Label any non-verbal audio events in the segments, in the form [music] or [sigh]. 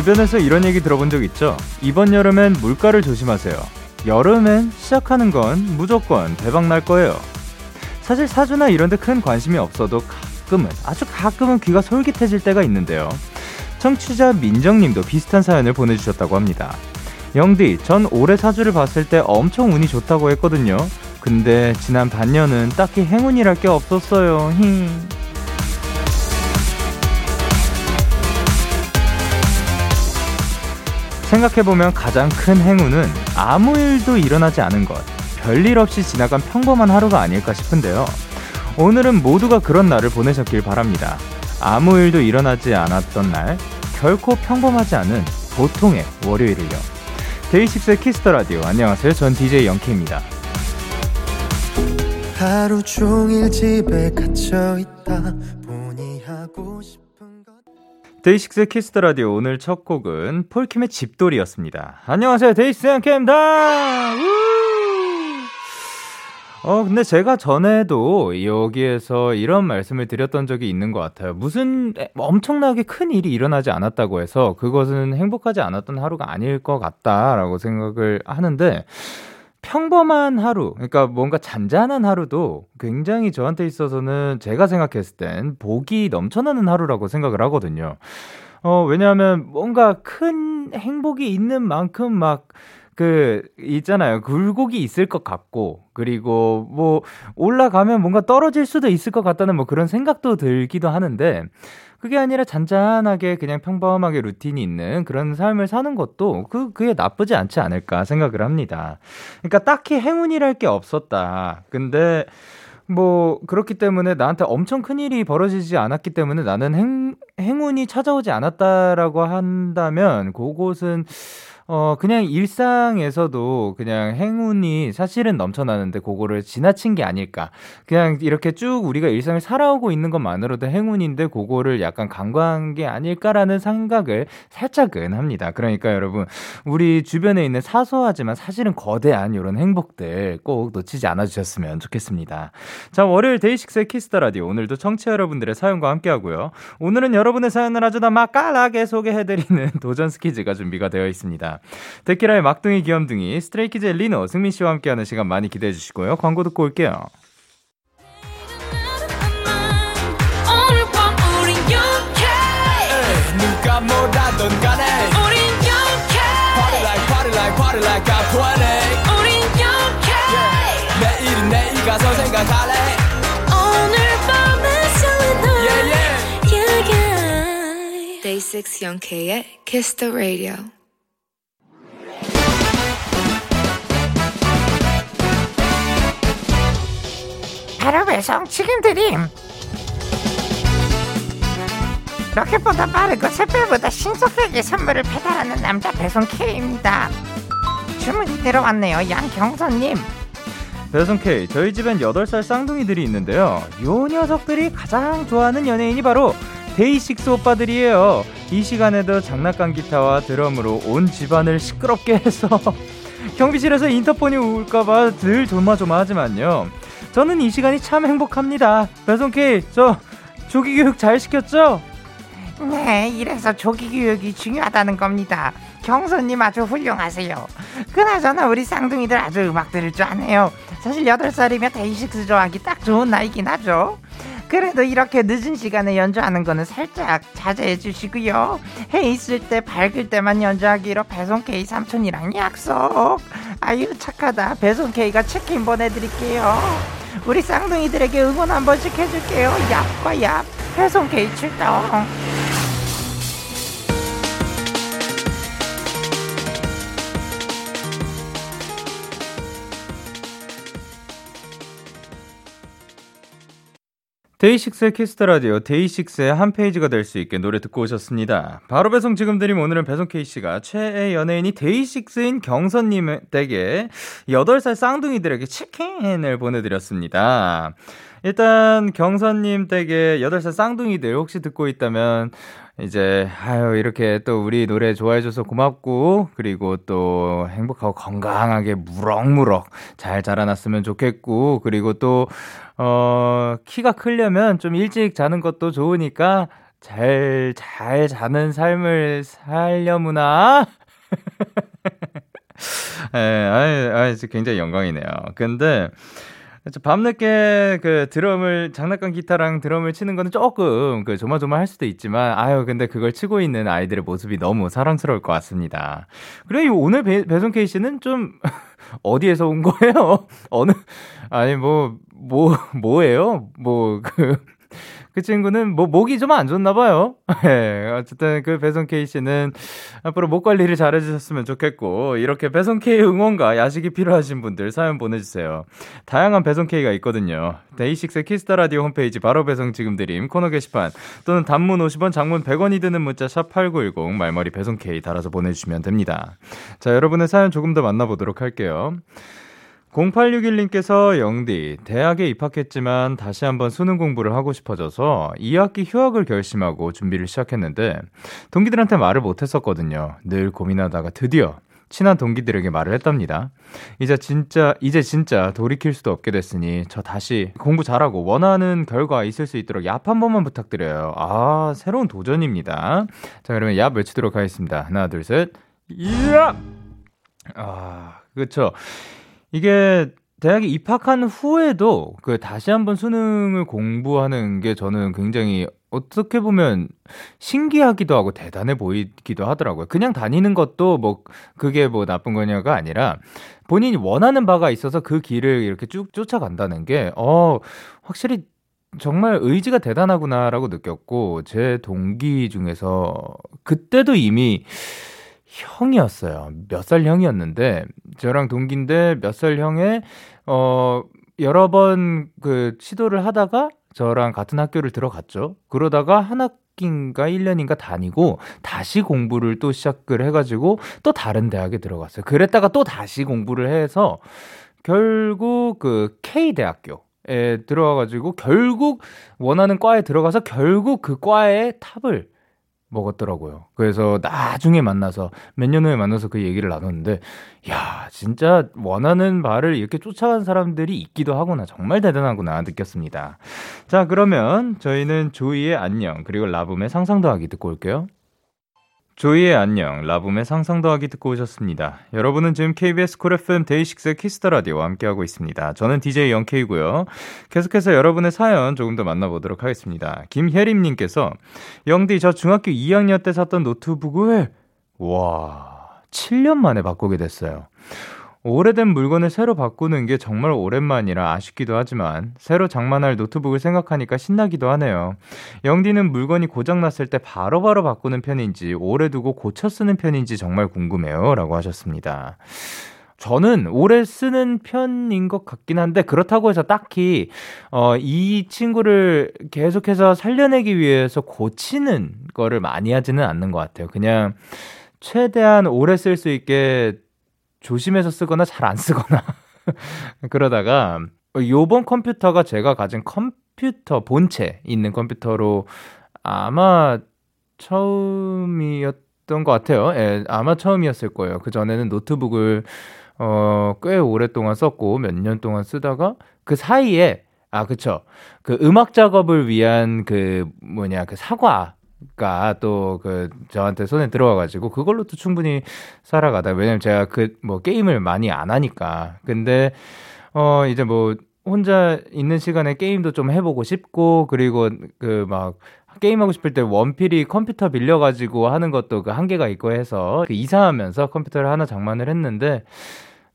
주변에서 이런 얘기 들어본 적 있죠? 이번 여름엔 물가를 조심하세요. 여름엔 시작하는 건 무조건 대박 날 거예요. 사실 사주나 이런 데 큰 관심이 없어도 가끔은, 아주 가끔은 귀가 솔깃해질 때가 있는데요. 청취자 민정님도 비슷한 사연을 보내주셨다고 합니다. 영디, 전 올해 사주를 봤을 때 엄청 운이 좋다고 했거든요. 근데 지난 반년은 딱히 행운이랄 게 없었어요. 히. 생각해보면 가장 큰 행운은 아무 일도 일어나지 않은 것, 별일 없이 지나간 평범한 하루가 아닐까 싶은데요. 오늘은 모두가 그런 날을 보내셨길 바랍니다. 아무 일도 일어나지 않았던 날, 결코 평범하지 않은 보통의 월요일을요. 데이식스의 Kiss the Radio. 안녕하세요. 전 DJ 영케이입니다. 하루 종일 집에 갇혀 있다 보니 하고 싶 데이식스의 Kiss the Radio 오늘 첫 곡은 폴킴의 집돌이였습니다. 안녕하세요. 데이식스 영케이입니다. 어, 근데 제가 전에도 여기에서 이런 말씀을 드렸던 적이 있는 것 같아요. 무슨 엄청나게 큰 일이 일어나지 않았다고 해서 그것은 행복하지 않았던 하루가 아닐 것 같다라고 생각을 하는데, 평범한 하루, 그러니까 뭔가 잔잔한 하루도 굉장히 저한테 있어서는 제가 생각했을 땐 복이 넘쳐나는 하루라고 생각을 하거든요. 어, 왜냐하면 뭔가 큰 행복이 있는 만큼 막, 그, 있잖아요. 굴곡이 있을 것 같고, 그리고 뭐, 올라가면 뭔가 떨어질 수도 있을 것 같다는 뭐 그런 생각도 들기도 하는데, 그게 아니라 잔잔하게 그냥 평범하게 루틴이 있는 그런 삶을 사는 것도 그, 그게 나쁘지 않지 않을까 생각을 합니다. 그러니까 딱히 행운이랄 게 없었다. 근데 뭐 그렇기 때문에 나한테 엄청 큰 일이 벌어지지 않았기 때문에 나는 행, 행운이 찾아오지 않았다라고 한다면 그곳은 어, 그냥 일상에서도 그냥 행운이 사실은 넘쳐나는데 그거를 지나친 게 아닐까. 그냥 이렇게 쭉 우리가 일상을 살아오고 있는 것만으로도 행운인데 그거를 약간 간과한 게 아닐까라는 생각을 살짝은 합니다. 그러니까 여러분, 우리 주변에 있는 사소하지만 사실은 거대한 이런 행복들 꼭 놓치지 않아 주셨으면 좋겠습니다. 자, 월요일 데이식스의 Kiss the Radio. 오늘도 청취자 여러분들의 사연과 함께 하고요. 오늘은 여러분의 사연을 아주 더 맛깔나게 소개해드리는 [laughs] 도전 스키즈가 준비가 되어 있습니다. 데키라의 막둥이 귀염둥이 스트레이키즈의 리노 승민 씨와 함께하는 시간 많이 기대해 주시고요. 광고 듣고 올게요. 누가 뭐라던 간에 우린 영케 Party like party like party like I'm 20 우린 영케 내일은 내일 가서 생각할래 오늘 밤에 설레 yeah, yeah. yeah, yeah. Day 6 영케의 Kiss the Radio 배송 지금 드림 로켓보다 빠르고 샛별보다 신속하게 선물을 배달하는 남자 배송 K입니다. 주문이 들어왔네요. 양경선님. 배송 K 저희 집엔 8살 쌍둥이들이 있는데요. 요 녀석들이 가장 좋아하는 연예인이 바로 데이식스 오빠들이에요. 이 시간에도 장난감 기타와 드럼으로 온 집안을 시끄럽게 해서 [laughs] 경비실에서 인터폰이 울까봐 늘 조마조마하지만요 저는 이 시간이 참 행복합니다. 배송케이, 저 조기 교육 잘 시켰죠? 네, 이래서 조기 교육이 중요하다는 겁니다. 경선님 아주 훌륭하세요. 그나저나 우리 쌍둥이들 아주 음악 들을 줄 아네요. 사실 8살이면 데이식스 좋아하기 딱 좋은 나이긴 하죠. 그래도 이렇게 늦은 시간에 연주하는 거는 살짝 자제해 주시고요. 해 있을 때 밝을 때만 연주하기로 배송 K 삼촌이랑 약속. 아유 착하다. 배송 K가 치킨 보내드릴게요. 우리 쌍둥이들에게 응원 한 번씩 해줄게요. 얍과 얍. 배송 K 출동. 데이식스의 Kiss the Radio 데이식스의 한 페이지가 될 수 있게 노래 듣고 오셨습니다. 바로 배송 지금 드림 오늘은 배송 K씨가 최애 연예인이 데이식스인 경선 님 댁에 8살 쌍둥이들에게 치킨을 보내 드렸습니다. 일단 경선 님 댁에 8살 쌍둥이들 혹시 듣고 있다면 이제 아유 이렇게 또 우리 노래 좋아해 줘서 고맙고 그리고 또 행복하고 건강하게 무럭무럭 잘 자라났으면 좋겠고 그리고 또 어, 키가 크려면 좀 일찍 자는 것도 좋으니까 잘, 잘 자는 삶을 살려무나? [laughs] 예, 아이, 아이, 굉장히 영광이네요. 근데, 밤늦게 그 드럼을 장난감 기타랑 드럼을 치는 거는 조금 그 조마조마할 수도 있지만 아유 근데 그걸 치고 있는 아이들의 모습이 너무 사랑스러울 것 같습니다. 그래 오늘 배, 배송 K 씨는 좀 [laughs] 어디에서 온 거예요? [laughs] 어느 아니 뭐뭐 뭐예요? 뭐 그 그 친구는 뭐 목이 좀 안 좋나 봐요. [laughs] 예. 네, 어쨌든 그 배송 K 씨는 앞으로 목 관리를 잘 해 주셨으면 좋겠고 이렇게 배송 K 응원과 야식이 필요하신 분들 사연 보내 주세요. 다양한 배송 K가 있거든요. 데이식스 Kiss the Radio 홈페이지 바로 배송 지금 드림 코너 게시판 또는 단문 50원, 장문 100원이 드는 문자 샵 #8910 말머리 배송 K 달아서 보내 주시면 됩니다. 자 여러분의 사연 조금 더 만나 보도록 할게요. 0861님께서 영디, 대학에 입학했지만 다시 한번 수능 공부를 하고 싶어져서 2학기 휴학을 결심하고 준비를 시작했는데 동기들한테 말을 못 했었거든요. 늘 고민하다가 드디어 친한 동기들에게 말을 했답니다. 이제 진짜, 이제 진짜 돌이킬 수도 없게 됐으니 저 다시 공부 잘하고 원하는 결과 있을 수 있도록 얍 한 번만 부탁드려요. 아, 새로운 도전입니다. 자, 그러면 얍 외치도록 하겠습니다. 하나, 둘, 셋. 얍! 아, 그쵸. 이게 대학에 입학한 후에도 그 다시 한번 수능을 공부하는 게 저는 굉장히 어떻게 보면 신기하기도 하고 대단해 보이기도 하더라고요. 그냥 다니는 것도 뭐 그게 뭐 나쁜 거냐가 아니라 본인이 원하는 바가 있어서 그 길을 이렇게 쭉 쫓아간다는 게 어, 확실히 정말 의지가 대단하구나라고 느꼈고 제 동기 중에서 그때도 이미 형이었어요. 몇 살 형이었는데 저랑 동기인데 몇 살 형에 어 여러 번 그 시도를 하다가 저랑 같은 학교를 들어갔죠. 그러다가 한 학기인가 1년인가 다니고 다시 공부를 또 시작을 해 가지고 또 다른 대학에 들어갔어요. 그랬다가 또 다시 공부를 해서 결국 그 K 대학교 에 들어가가지고 결국 원하는 과에 들어가서 결국 그 과의 탑을 먹었더라고요. 그래서 나중에 만나서 몇 년 후에 만나서 그 얘기를 나눴는데 야 진짜 원하는 바를 이렇게 쫓아간 사람들이 있기도 하구나 정말 대단하구나 느꼈습니다. 자 그러면 저희는 조이의 안녕 그리고 라붐의 상상 더하기 듣고 올게요. 조이의 안녕, 라붐의 상상 더하기 듣고 오셨습니다. 여러분은 지금 KBS 쿨 FM 데이식스 키스터 라디오와 함께하고 있습니다. 저는 DJ Young K고요. 계속해서 여러분의 사연 조금 더 만나보도록 하겠습니다. 김혜림님께서 영디 저 중학교 2학년 때 샀던 노트북을 와 7년 만에 바꾸게 됐어요. 오래된 물건을 새로 바꾸는 게 정말 오랜만이라 아쉽기도 하지만 새로 장만할 노트북을 생각하니까 신나기도 하네요. 영디는 물건이 고장났을 때 바로바로 바로 바꾸는 편인지 오래 두고 고쳐 쓰는 편인지 정말 궁금해요. 라고 하셨습니다. 저는 오래 쓰는 편인 것 같긴 한데 그렇다고 해서 딱히 어, 이 친구를 계속해서 살려내기 위해서 고치는 거를 많이 하지는 않는 것 같아요. 그냥 최대한 오래 쓸 수 있게 조심해서 쓰거나 잘 안 쓰거나 [laughs] 그러다가 요번 컴퓨터가 제가 가진 컴퓨터 본체 있는 컴퓨터로 아마 처음이었던 것 같아요. 예, 아마 처음이었을 거예요. 그 전에는 노트북을 어, 꽤 오랫동안 썼고 몇 년 동안 쓰다가 그 사이에 아 그쵸 그 음악 작업을 위한 그 뭐냐 그 사과 가 또 그 저한테 손에 들어와가지고 그걸로 도 충분히 살아가다. 왜냐면 제가 그 뭐 게임을 많이 안 하니까. 근데 어 이제 뭐 혼자 있는 시간에 게임도 좀 해보고 싶고 그리고 그 막 게임하고 싶을 때 원필이 컴퓨터 빌려가지고 하는 것도 그 한계가 있고 해서 그 이사하면서 컴퓨터를 하나 장만을 했는데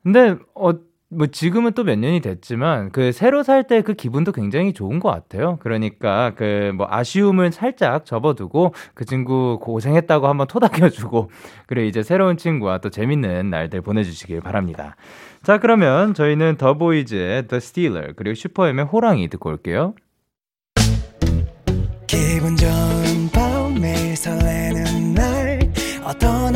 근데 어 뭐 지금은 또 몇 년이 됐지만 그 새로 살 때 그 기분도 굉장히 좋은 것 같아요. 그러니까 그 뭐 아쉬움을 살짝 접어두고 그 친구 고생했다고 한번 토닥여주고 [laughs] 그래 이제 새로운 친구와 또 재밌는 날들 보내주시길 바랍니다. 자 그러면 저희는 더보이즈의 The Stealer 그리고 슈퍼엠의 호랑이 듣고 올게요. 기분 좋은 밤 매일 설레는 날 어떤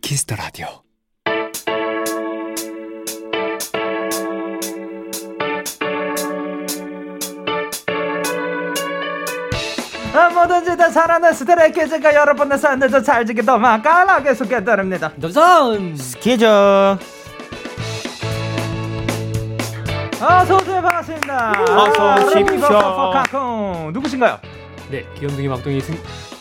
Kiss the Radio. 아, 뭐든지 다 잘하는 Stray Kids가 여러분의 삶에서 찰지게 더 맛깔나게 소개해드립니다. 도전 스키즈. 어서오세요, 반갑습니다. 어서 오십시오. 카콩 누구신가요? 네 귀염둥이 막둥이 승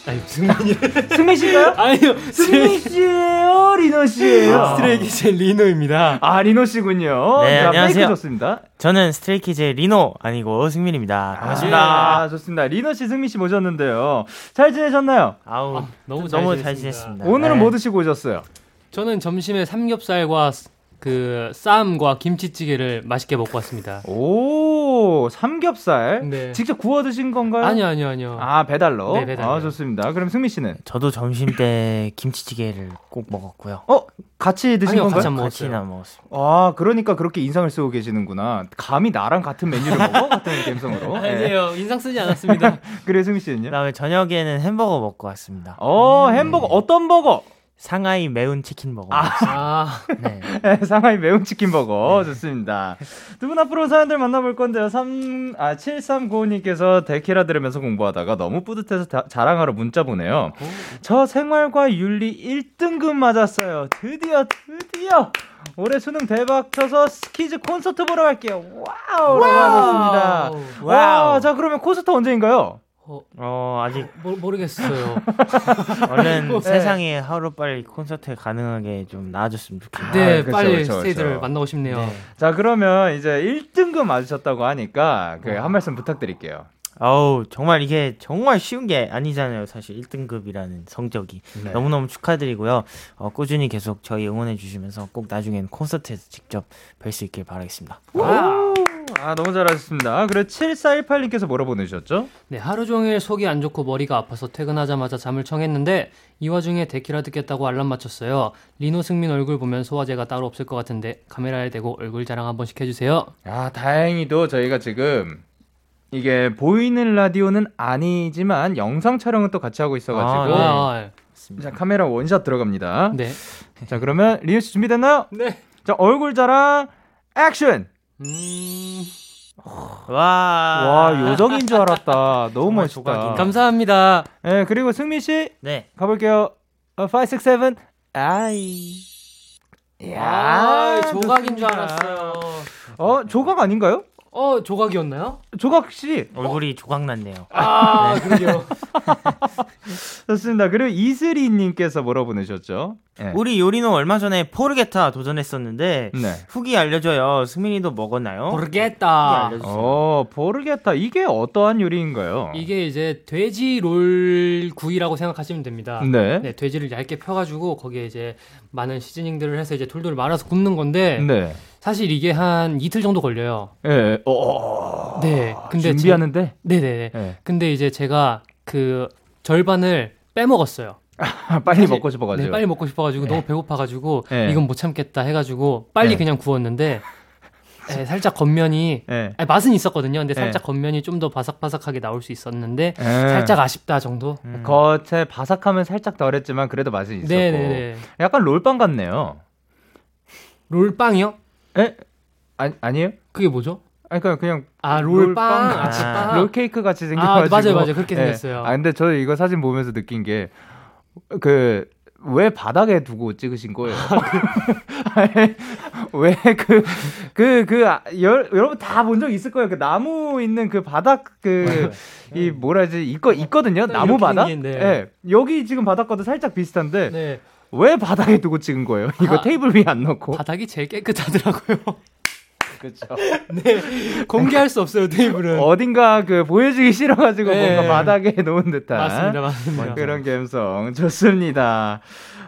아니 승민이 [laughs] 승민 씨인가요? 아니요 승민 씨예요, 리노 씨예요. Stray Kids 리노입니다 아, 리노 씨군요. 네, 자, 안녕하세요. 좋습니다. 저는 Stray Kids의 리노 아니고 승민입니다. 반갑습니다. 아, 좋습니다. 리노 씨, 승민 씨 모셨는데요. 잘 지내셨나요? 아우 아, 너무 잘 너무 지냈습니다. 잘 지냈습니다. 오늘은 네. 뭐 드시고 오셨어요? 저는 점심에 삼겹살과 그 쌈과 김치찌개를 맛있게 먹고 왔습니다 오, 삼겹살. 네. 직접 구워 드신 건가요? 아니요 아니요 아니요 아, 배달로? 네, 배달로요. 아, 좋습니다. 그럼 승민 씨는? 저도 점심 때 김치찌개를 꼭 먹었고요. 어, 같이 드신 아니요, 건가요? 같이 안 먹었어요. 같이나 먹었습니다. 아, 그러니까 그렇게 인상을 쓰고 계시는구나. 감히 나랑 같은 메뉴를 먹어? [laughs] 같은 감성으로. 네. 아니에요 인상 쓰지 않았습니다 [laughs] 그래, 승민 씨는요? 그다음에 저녁에는 햄버거 먹고 왔습니다. 어, 햄버거 어떤 버거? 상하이 매운 치킨 버거. 아 네. 상하이 매운 치킨 버거 좋습니다. 두 분 앞으로 사연들 만나볼 건데요. 3, 아, 7395님께서 데키라 들으면서 공부하다가 너무 뿌듯해서 다- 자랑하러 문자 보내요. 저 생활과 윤리 1등급 맞았어요. 드디어, 드디어! 올해 수능 대박 쳐서 스키즈 콘서트 보러 갈게요. Wow! 라고 하셨습니다. 와, wow. 자, 그러면 콘서트 언제인가요? 어, 어 아직 모, 모르겠어요 [laughs] 얼른 세상에 하루 빨리 콘서트 가능하게 좀 나아졌으면 좋겠네요. 네 아, 그쵸, 빨리 그쵸. 만나고 싶네요 네. 자, 그러면 이제 1등급 맞으셨다고 하니까 그 한 말씀 부탁드릴게요. 아우 정말 이게 정말 쉬운 게 아니잖아요. 사실 1등급이라는 성적이 네. 너무너무 축하드리고요. 어, 꾸준히 계속 저희 응원해 주시면서 꼭 나중엔 콘서트에서 직접 뵐 수 있길 바라겠습니다. Wow. 아, 너무 잘하셨습니다. 그래 7418님께서 뭐라 보내주셨죠? 네, 하루 종일 속이 안 좋고 머리가 아파서 퇴근하자마자 잠을 청했는데 이 와중에 데키라 듣겠다고 알람 맞췄어요. 리노 승민 얼굴 보면 소화제가 따로 없을 것 같은데 카메라에 대고 얼굴 자랑 한 번씩 해주세요. 아, 다행히도 저희가 지금 이게 보이는 라디오는 아니지만 영상 촬영은 또 같이 하고 있어가지고 아, 자 카메라 원샷 들어갑니다. 네. 자 그러면 리우 씨 준비됐나요? 네. 자 얼굴 자랑 액션. 음, 와, 와 요정인 줄 알았다. [laughs] 너무 멋있다. 조각이네. 감사합니다. 네 그리고 승민 씨 네. 가볼게요. 어, 5, 6, 7 아이. 아, 조각인 줄 좋습니다. 알았어요. 어 조각 아닌가요? 어, 조각이었나요? 조각 씨 얼굴이 조각 났네요. 아, 그러게요. [laughs] 좋습니다. 그리고 이슬이님께서 뭐라 보내셨죠? 네. 우리 요리노 얼마 전에 포르게타 도전했었는데 네. 후기 알려줘요. 승민이도 먹었나요? 알려주세요. 어 보르게타 이게 어떠한 요리인가요? 이게 이제 돼지 롤 구이라고 생각하시면 됩니다. 네. 네, 돼지를 얇게 펴가지고 거기에 이제 많은 시즈닝들을 해서 이제 돌돌 말아서 굽는 건데 네. 사실 이게 한 이틀 정도 걸려요. 예. 어. 네, 근데 준비하는데. 제, 네네네. 예. 근데 이제 제가 그 절반을 빼먹었어요. [laughs] 빨리 사실- 먹고 싶어가지고. 네, 빨리 먹고 싶어가지고 너무 배고파가지고 네. 이건 못 참겠다 해가지고 빨리 네. 그냥 구웠는데 네, 살짝 겉면이 예. 아니, 맛은 있었거든요. 근데 네. 살짝 겉면이 좀 더 바삭바삭하게 나올 수 있었는데 예. 살짝 아쉽다 정도. 음. 겉에 바삭함은 살짝 덜했지만 그래도 맛은 있었고. 네네네. 약간 롤빵 같네요. 롤빵이요? 예? 아니 아니에요? 그게 뭐죠? 아니 그냥 그냥 아 롤빵, 롤빵 아. 롤빵. 롤 케이크 같이 아, 생겨가지고. 맞아요, 맞아요. 그렇게 예. 생겼어요. 아 근데 저 이거 사진 보면서 느낀 게 그. 왜 바닥에 두고 찍으신 거예요? [laughs] 왜 그 그 그 여러분 다 본 적 있을 거예요. 그 나무 있는 그 바닥 그 이 뭐라 해야지 있거 있거든요. 딱 나무 바닥. 네. 예. 여기 지금 바닥과도 살짝 비슷한데 네. 왜 바닥에 두고 찍은 거예요? [laughs] 이거 아, 테이블 위에 안 넣고. 바닥이 제일 깨끗하더라고요. [laughs] 그렇죠. [laughs] 네, 공개할 수 없어요 테이블은. 어딘가 그 보여주기 싫어 가지고 네. 뭔가 바닥에 놓은 듯한 맞습니다, 맞습니다. 그런 감성 좋습니다.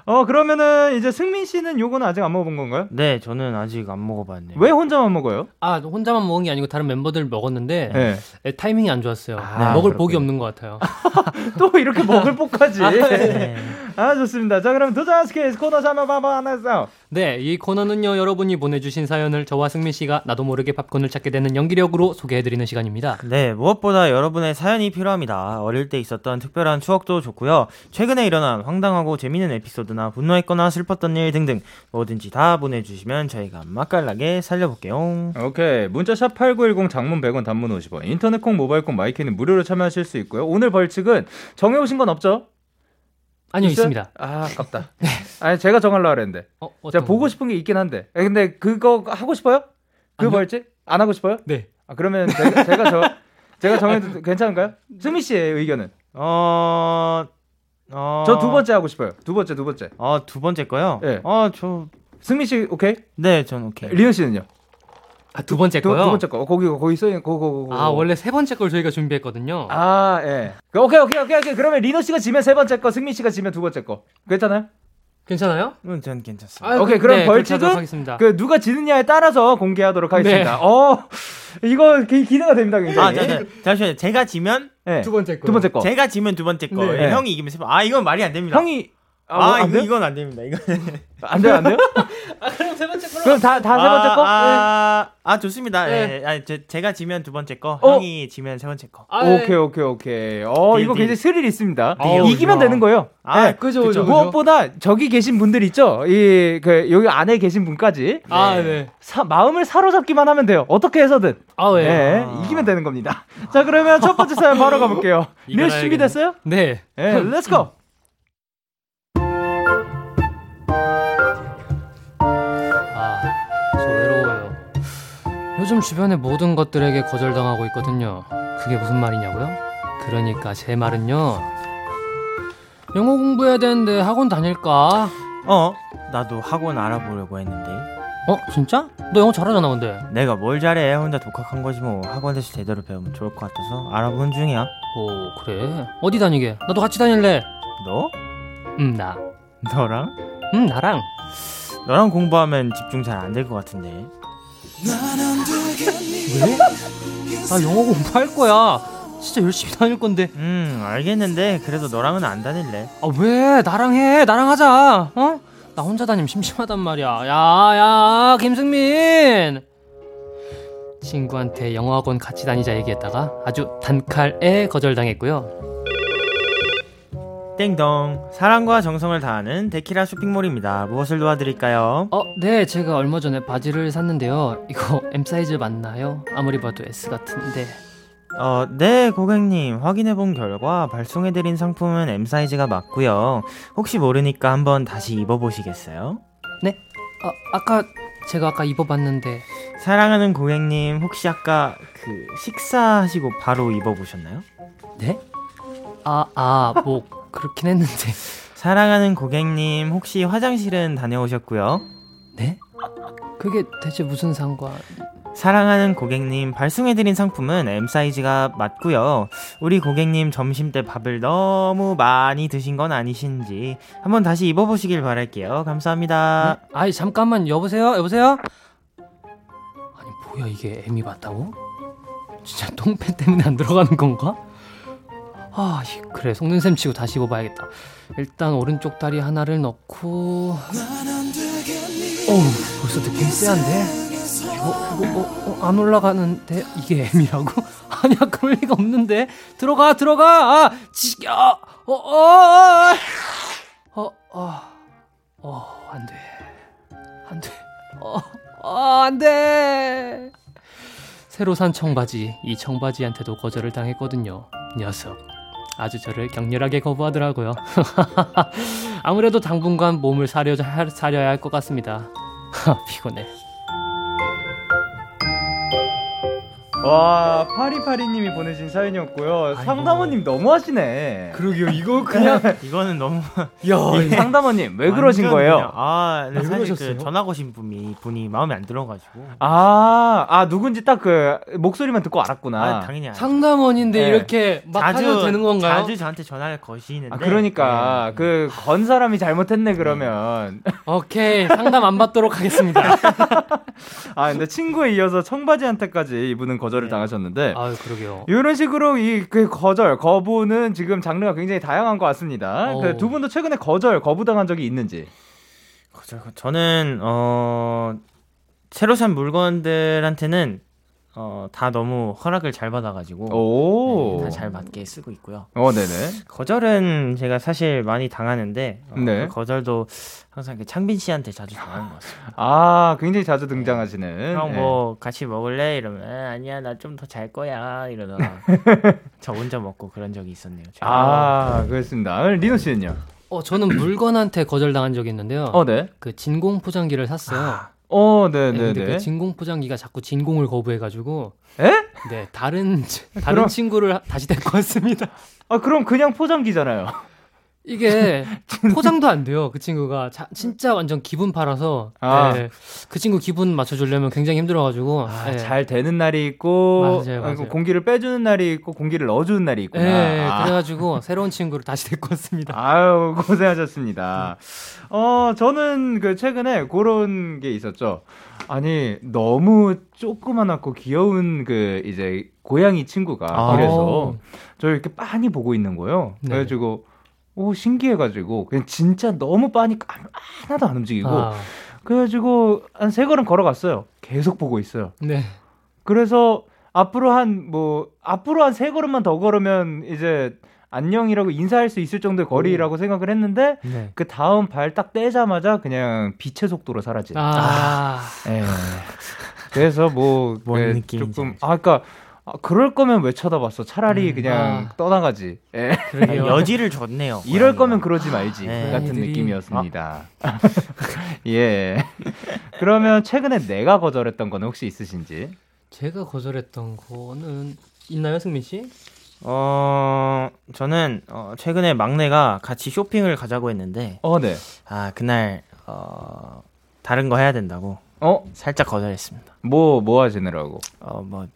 어 그러면은 이제 승민 씨는 요거는 아직 안 먹어본 건가요? 네, 저는 아직 안 먹어봤네요. 왜 혼자만 먹어요? 아 혼자만 먹은 게 아니고 다른 멤버들 먹었는데 네. 에, 타이밍이 안 좋았어요. 아, 먹을 그렇군요. 복이 없는 것 같아요. [laughs] 또 이렇게 먹을 복까지. [laughs] 네. 아 좋습니다. 자 그럼 도전 스키즈 코너 잠깐 봐봐 하나서. 네, 이 코너는요 여러분이 보내주신 사연을 저와 승민 씨가 나도 모르게 팝콘을 찾게 되는 연기력으로 소개해드리는 시간입니다. 네, 무엇보다 여러분의 사연이 필요합니다. 어릴 때 있었던 특별한 추억도 좋고요. 최근에 일어난 황당하고 재미있는 에피소드나 분노했거나 슬펐던 일 등등 뭐든지 다 보내주시면 저희가 맛깔나게 살려볼게요. 오케이 문자샵 8910 장문 100원 단문 50원 인터넷 콩 모바일 콩 마이크는 무료로 참여하실 수 있고요. 오늘 벌칙은 정해오신 건 없죠? 아니요 있어요? 있습니다. 아 아깝다. [laughs] 아니 제가 정하려고 그랬는데. 어, 제가 보고 거? 싶은 게 있긴 한데. 에, 근데 그거 하고 싶어요? 그 아니요. 벌칙? 안 하고 싶어요? 네. 아, 그러면 제가, 제가 저 제가 정해도 괜찮은가요? 승미 씨의 의견은? 어, 어, 저 두 번째 하고 싶어요. 두 번째, 두 번째. 어, 두 번째 거요? 네. 어, 저, 승미 씨 오케이? 네, 전 오케이. 리은 씨는요? 아, 두 번째 두, 거요. 두 번째 거. 어, 거기 거기 써 있는 거 거 거. 아 원래 세 번째 걸 저희가 준비했거든요. 아, 예. 그, 오케이, 오케이, 오케이, 오케이. 그러면 리노 씨가 지면 세 번째 거, 승민 씨가 지면 두 번째 거. 괜찮아요? 괜찮아요? 음, 전 괜찮습니다. 아, 오케이, 그- 그럼 네, 벌칙은. 그 누가 지느냐에 따라서 공개하도록 하겠습니다. 어, 이거 기, 기대가 됩니다, 굉장히. 아, 자, 자, 잠시만요. 제가 지면, 예. 두 번째 거. 두 번째 거. 제가 지면 두 번째 거. 네. 예, 형이 이기면 세 번. 아, 이건 말이 안 됩니다. 형이 아, 아, 뭐, 안 이거? 이건 안 됩니다. 이거. 안 돼요, 안 돼요? [laughs] 그럼 세 번째 거. 그럼 다 다 세 번째 거? 아, 아, 좋습니다. 네. 예, 아, 제, 제가 지면 두 번째 거, 어? 형이 지면 세 번째 거. 아, 네. 오케이, 오케이, 오케이. 어, 딜, 이거 딜. 굉장히 스릴 있습니다. 어우, 이기면 좋아. 되는 거예요. 아, 네. 그죠, 그죠. 무엇보다 저기 계신 분들 있죠? 이, 그, 여기 안에 계신 분까지. 아, 네. 사- 마음을 사로잡기만 하면 돼요. 어떻게 해서든. 아, 네. 네, 이기면 되는 겁니다. 자, 그러면 첫 번째 사연 바로 가볼게요. [laughs] 이겨놔야겠네. 준비됐어요? 네. 네, let's go! 요즘 주변의 모든 것들에게 거절당하고 있거든요. 그게 무슨 말이냐고요? 그러니까 제 말은요. 영어 공부해야 되는데 학원 다닐까? 어, 나도 학원 알아보려고 했는데. 어, 진짜? 너 영어 잘하잖아, 근데. 내가 뭘 잘해? 혼자 독학한 거지 뭐. 학원에서 제대로 배우면 좋을 것 같아서 알아보는 중이야. 오, 그래. 어디 다니게? 나도 같이 다닐래. 너? 음, 나. 너랑? 음, 나랑. 너랑 공부하면 집중 잘 안 될 것 같은데. 왜? 나 영어 공부할 거야. 진짜 열심히 다닐 건데. 음, 알겠는데 그래도 너랑은 안 다닐래. 아, 왜? 나랑 해. 나랑 하자. 어? 나 혼자 다니면 심심하단 말이야. 야, 야, 김승민. 친구한테 영어학원 같이 다니자 얘기했다가 아주 단칼에 거절당했고요. 땡동. 사랑과 정성을 다하는 데키라 쇼핑몰입니다. 무엇을 도와드릴까요? 어, 네, 제가 얼마 전에 바지를 샀는데요. 이거 [laughs] M 사이즈 맞나요? 아무리 봐도 S 같은데. 어, 네, 고객님. 확인해 본 결과 발송해 드린 상품은 M 사이즈가 맞고요. 혹시 모르니까 한번 다시 입어 보시겠어요? 네? 아, 아까 제가 아까 입어 봤는데. 사랑하는 고객님, 혹시 아까 그 식사하시고 바로 입어 보셨나요? 네? 아, 아, 뭐 그렇긴 했는데. [laughs] 사랑하는 고객님, 혹시 화장실은 다녀오셨고요? 네? 그게 대체 무슨 상관? 사랑하는 고객님, 발송해드린 상품은 M 사이즈가 맞고요. 우리 고객님 점심 때 밥을 너무 많이 드신 건 아니신지 한번 다시 입어보시길 바랄게요. 감사합니다. 아이 잠깐만 여보세요 여보세요 아니 뭐야 이게 M이 맞다고? 진짜 똥팬 때문에 안 들어가는 건가? 아 이- 그래 속는셈 치고 다시 입어봐야겠다. 일단 오른쪽 다리 하나를 넣고. 어우 벌써 느낌 쎄한데? 이거 이거 뭐안 올라가는데? 이게 M이라고? [laughs] 아니야 그럴 리가 없는데? 들어가 들어가! 아 지겨! 어어어어어안돼. 안돼. 어, 어, 안돼. 새로 산 청바지 이 청바지한테도 거절을 당했거든요 녀석 아주 저를 격렬하게 거부하더라고요. [laughs] 아무래도 당분간 몸을 사려, 사려야 할 것 같습니다. [laughs] 피곤해 와, 파리파리님이 보내신 사연이었고요. 상담원님 너무하시네. 그러게요. 이거 그냥 [laughs] 이거는 너무 야, 상담원님 왜 그러신 거예요? 그냥, 아, 네, 왜 사실? 그 전화 거신 분이 분이 마음에 안 들어가지고. 아, 아 누군지 딱 그 목소리만 듣고 알았구나. 아, 당연히 안 상담원인데 네. 이렇게 막 하셔도 되는 건가요? 자주 저한테 전화를 거시는데. 아, 그러니까 네. 그건 사람이 잘못했네 그러면. 오케이 상담 안 받도록 하겠습니다. [laughs] 아 근데 친구에 이어서 청바지한테까지 이분은 거 절을 네. 당하셨는데 아유 그러게요. 이런 식으로 이 그 거절 거부는 지금 장르가 굉장히 다양한 것 같습니다. 오. 그두 분도 최근에 거절 거부당한 적이 있는지. 거절, 저는 어 새로 산 물건들한테는 어 다 너무 허락을 잘 받아가지고 오. 다잘 맞게 쓰고 있고요. 어 네네. 거절은 제가 사실 많이 당하는데 어, 네. 그 거절도 항상 그 창빈 씨한테 자주 당하는 것 같습니다. 아 굉장히 자주 등장하시는. 형 네. 뭐 같이 먹을래? 이러면 아, 아니야 나 좀 더 잘 거야 이러다가 [laughs] 저 혼자 먹고 그런 적이 있었네요. 제가. 아 그렇습니다. 리노 씨는요? 어 저는 물건한테 거절 당한 적이 있는데요. 어 네. 그 진공 포장기를 샀어요. 어 네, 네네네. 근데 그 진공 포장기가 자꾸 진공을 거부해가지고 에? 네 다른 [laughs] 다른 그럼- 친구를 다시 데리고 왔습니다. 아 그럼 그냥 포장기잖아요. [laughs] 이게 [laughs] 포장도 안 돼요. 그 친구가 자, 진짜 완전 기분 팔아서 아. 네, 그 친구 기분 맞춰주려면 굉장히 힘들어가지고 아, 네. 잘 되는 날이 있고 맞아요, 맞아요. 어, 공기를 빼주는 날이 있고 공기를 넣어주는 날이 있구나. 네, 아. 그래가지고 새로운 친구를 다시 데리고 왔습니다. 아유 고생하셨습니다. 어 저는 그 최근에 그런 게 있었죠. 아니 너무 조그만하고 귀여운 그 이제 고양이 친구가 아. 길에서 저를 이렇게 빤히 보고 있는 거예요. 네. 그래가지고 오 신기해가지고 그냥 진짜 너무 아- 하나도 안 움직이고 아, 그래가지고 한 세 걸음 걸어갔어요. 계속 보고 있어요. 네. 그래서 앞으로 한 뭐 앞으로 한 세 걸음만 더 걸으면 이제 안녕이라고 인사할 수 있을 정도의 거리라고 생각을 했는데 네. 그 다음 발 딱 떼자마자 그냥 빛의 속도로 사라지. 아, 예. 그래서 뭐뭔그 조금 알죠. 아 그러니까 아, 그럴 거면 왜 쳐다봤어? 차라리 음, 그냥 아. 떠나가지. 예. [laughs] 여지를 줬네요. [laughs] 이럴 고양이가. 거면 그러지 말지 네. 같은 고양이들이- 느낌이었습니다. [laughs] 예. 그러면 최근에 내가 거절했던 거는 혹시 있으신지? 제가 거절했던 거는 있나요, 승민 씨? 어 저는 어, 최근에 막내가 같이 쇼핑을 가자고 했는데 어, 네. 아 그날 어 다른 거 해야 된다고 어, 살짝 거절했습니다. 뭐, 뭐 하시느라고? 어 뭐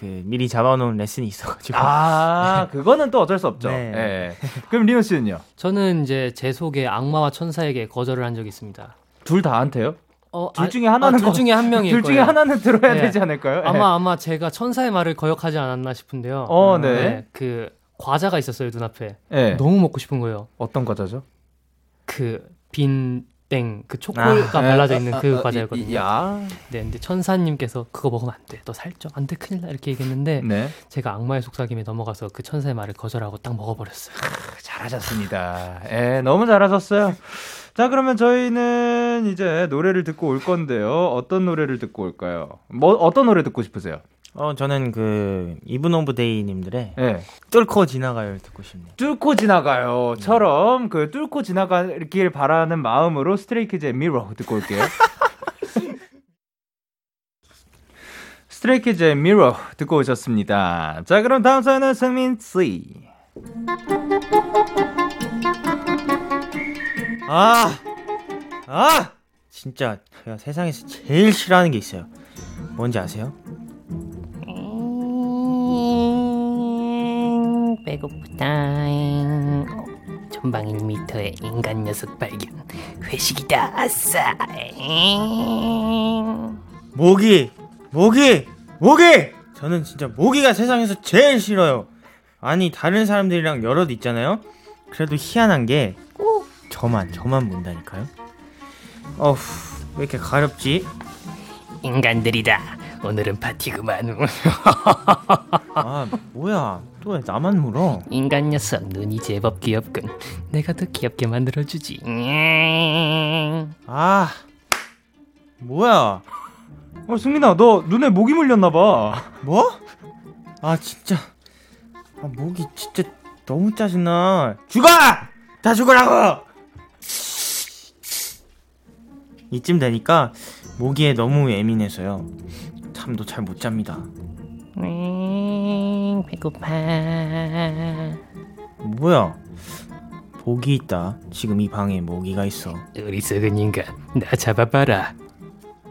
그 미리 잡아놓은 레슨이 있어가지고 아, [laughs] 그거는 또 어쩔 수 없죠. 네. 예. 그럼 리노 씨는요? 저는 이제 제 속에 악마와 천사에게 거절을 한 적이 있습니다. 둘 다한테요? 어, 둘 아, 중에 하나는 아, 둘 거- 중에 한 명일 둘 중에 거예요. 하나는 들어야 네. 되지 않을까요? 예. 아마 아마 제가 천사의 말을 거역하지 않았나 싶은데요. 어, 네. 그 과자가 있었어요 눈앞에. 예. 너무 먹고 싶은 거예요. 어떤 과자죠? 그 빈 땡 그 초콜릿가 발라져 있는 그 아, 과자였거든요. 이- 야. 네, 근데 천사님께서 그거 먹으면 안 돼. 너 살쪄. 안 돼. 큰일 나. 이렇게 얘기했는데 네. 제가 악마의 속삭임에 넘어가서 그 천사의 말을 거절하고 딱 먹어버렸어요. 잘하셨습니다. 예, 너무 잘하셨어요. 자, 그러면 저희는 이제 노래를 듣고 올 건데요. 어떤 노래를 듣고 올까요? 뭐, 어떤 노래 듣고 싶으세요? 어 저는 그 Even of Day님들의 예. 뚫고 지나가요 듣고 싶네요. 뚫고 지나가요.처럼 그 뚫고 지나가길 바라는 마음으로 Stray Kids의 Mirror 듣고 올게요. [laughs] Stray Kids의 Mirror 듣고 오셨습니다. 자, 그럼 다음 사연은 승민 씨. 아, 아, 진짜 제가 세상에서 제일 싫어하는 게 있어요. 뭔지 아세요? 음, 배고프다. 전방 1m의 인간 녀석 발견. 회식이다. 아싸. 음. 모기, 모기, 모기. 저는 진짜 모기가 세상에서 제일 싫어요. 아니 다른 사람들이랑 여럿 있잖아요. 그래도 희한한 게 꼭 저만 저만 문다니까요. 어후 왜 이렇게 가렵지? 인간들이다. 오늘은 파티구만. [laughs] 아 뭐야 또 왜 나만 물어? 인간 녀석 눈이 제법 귀엽군. 내가 더 귀엽게 만들어주지. 음. 아 뭐야 어, 승민아, 너 눈에 모기 물렸나 봐. 뭐? 아 진짜 아 모기 진짜 너무 짜증나 죽어! 다 죽으라고! 이쯤 되니까 모기에 너무 예민해서요 잠도 잘 못 잡니다 음, 배고파. 뭐야? 모기 있다. 지금 이 방에 모기가 있어. 우리 썩은 인간, 나 잡아봐라.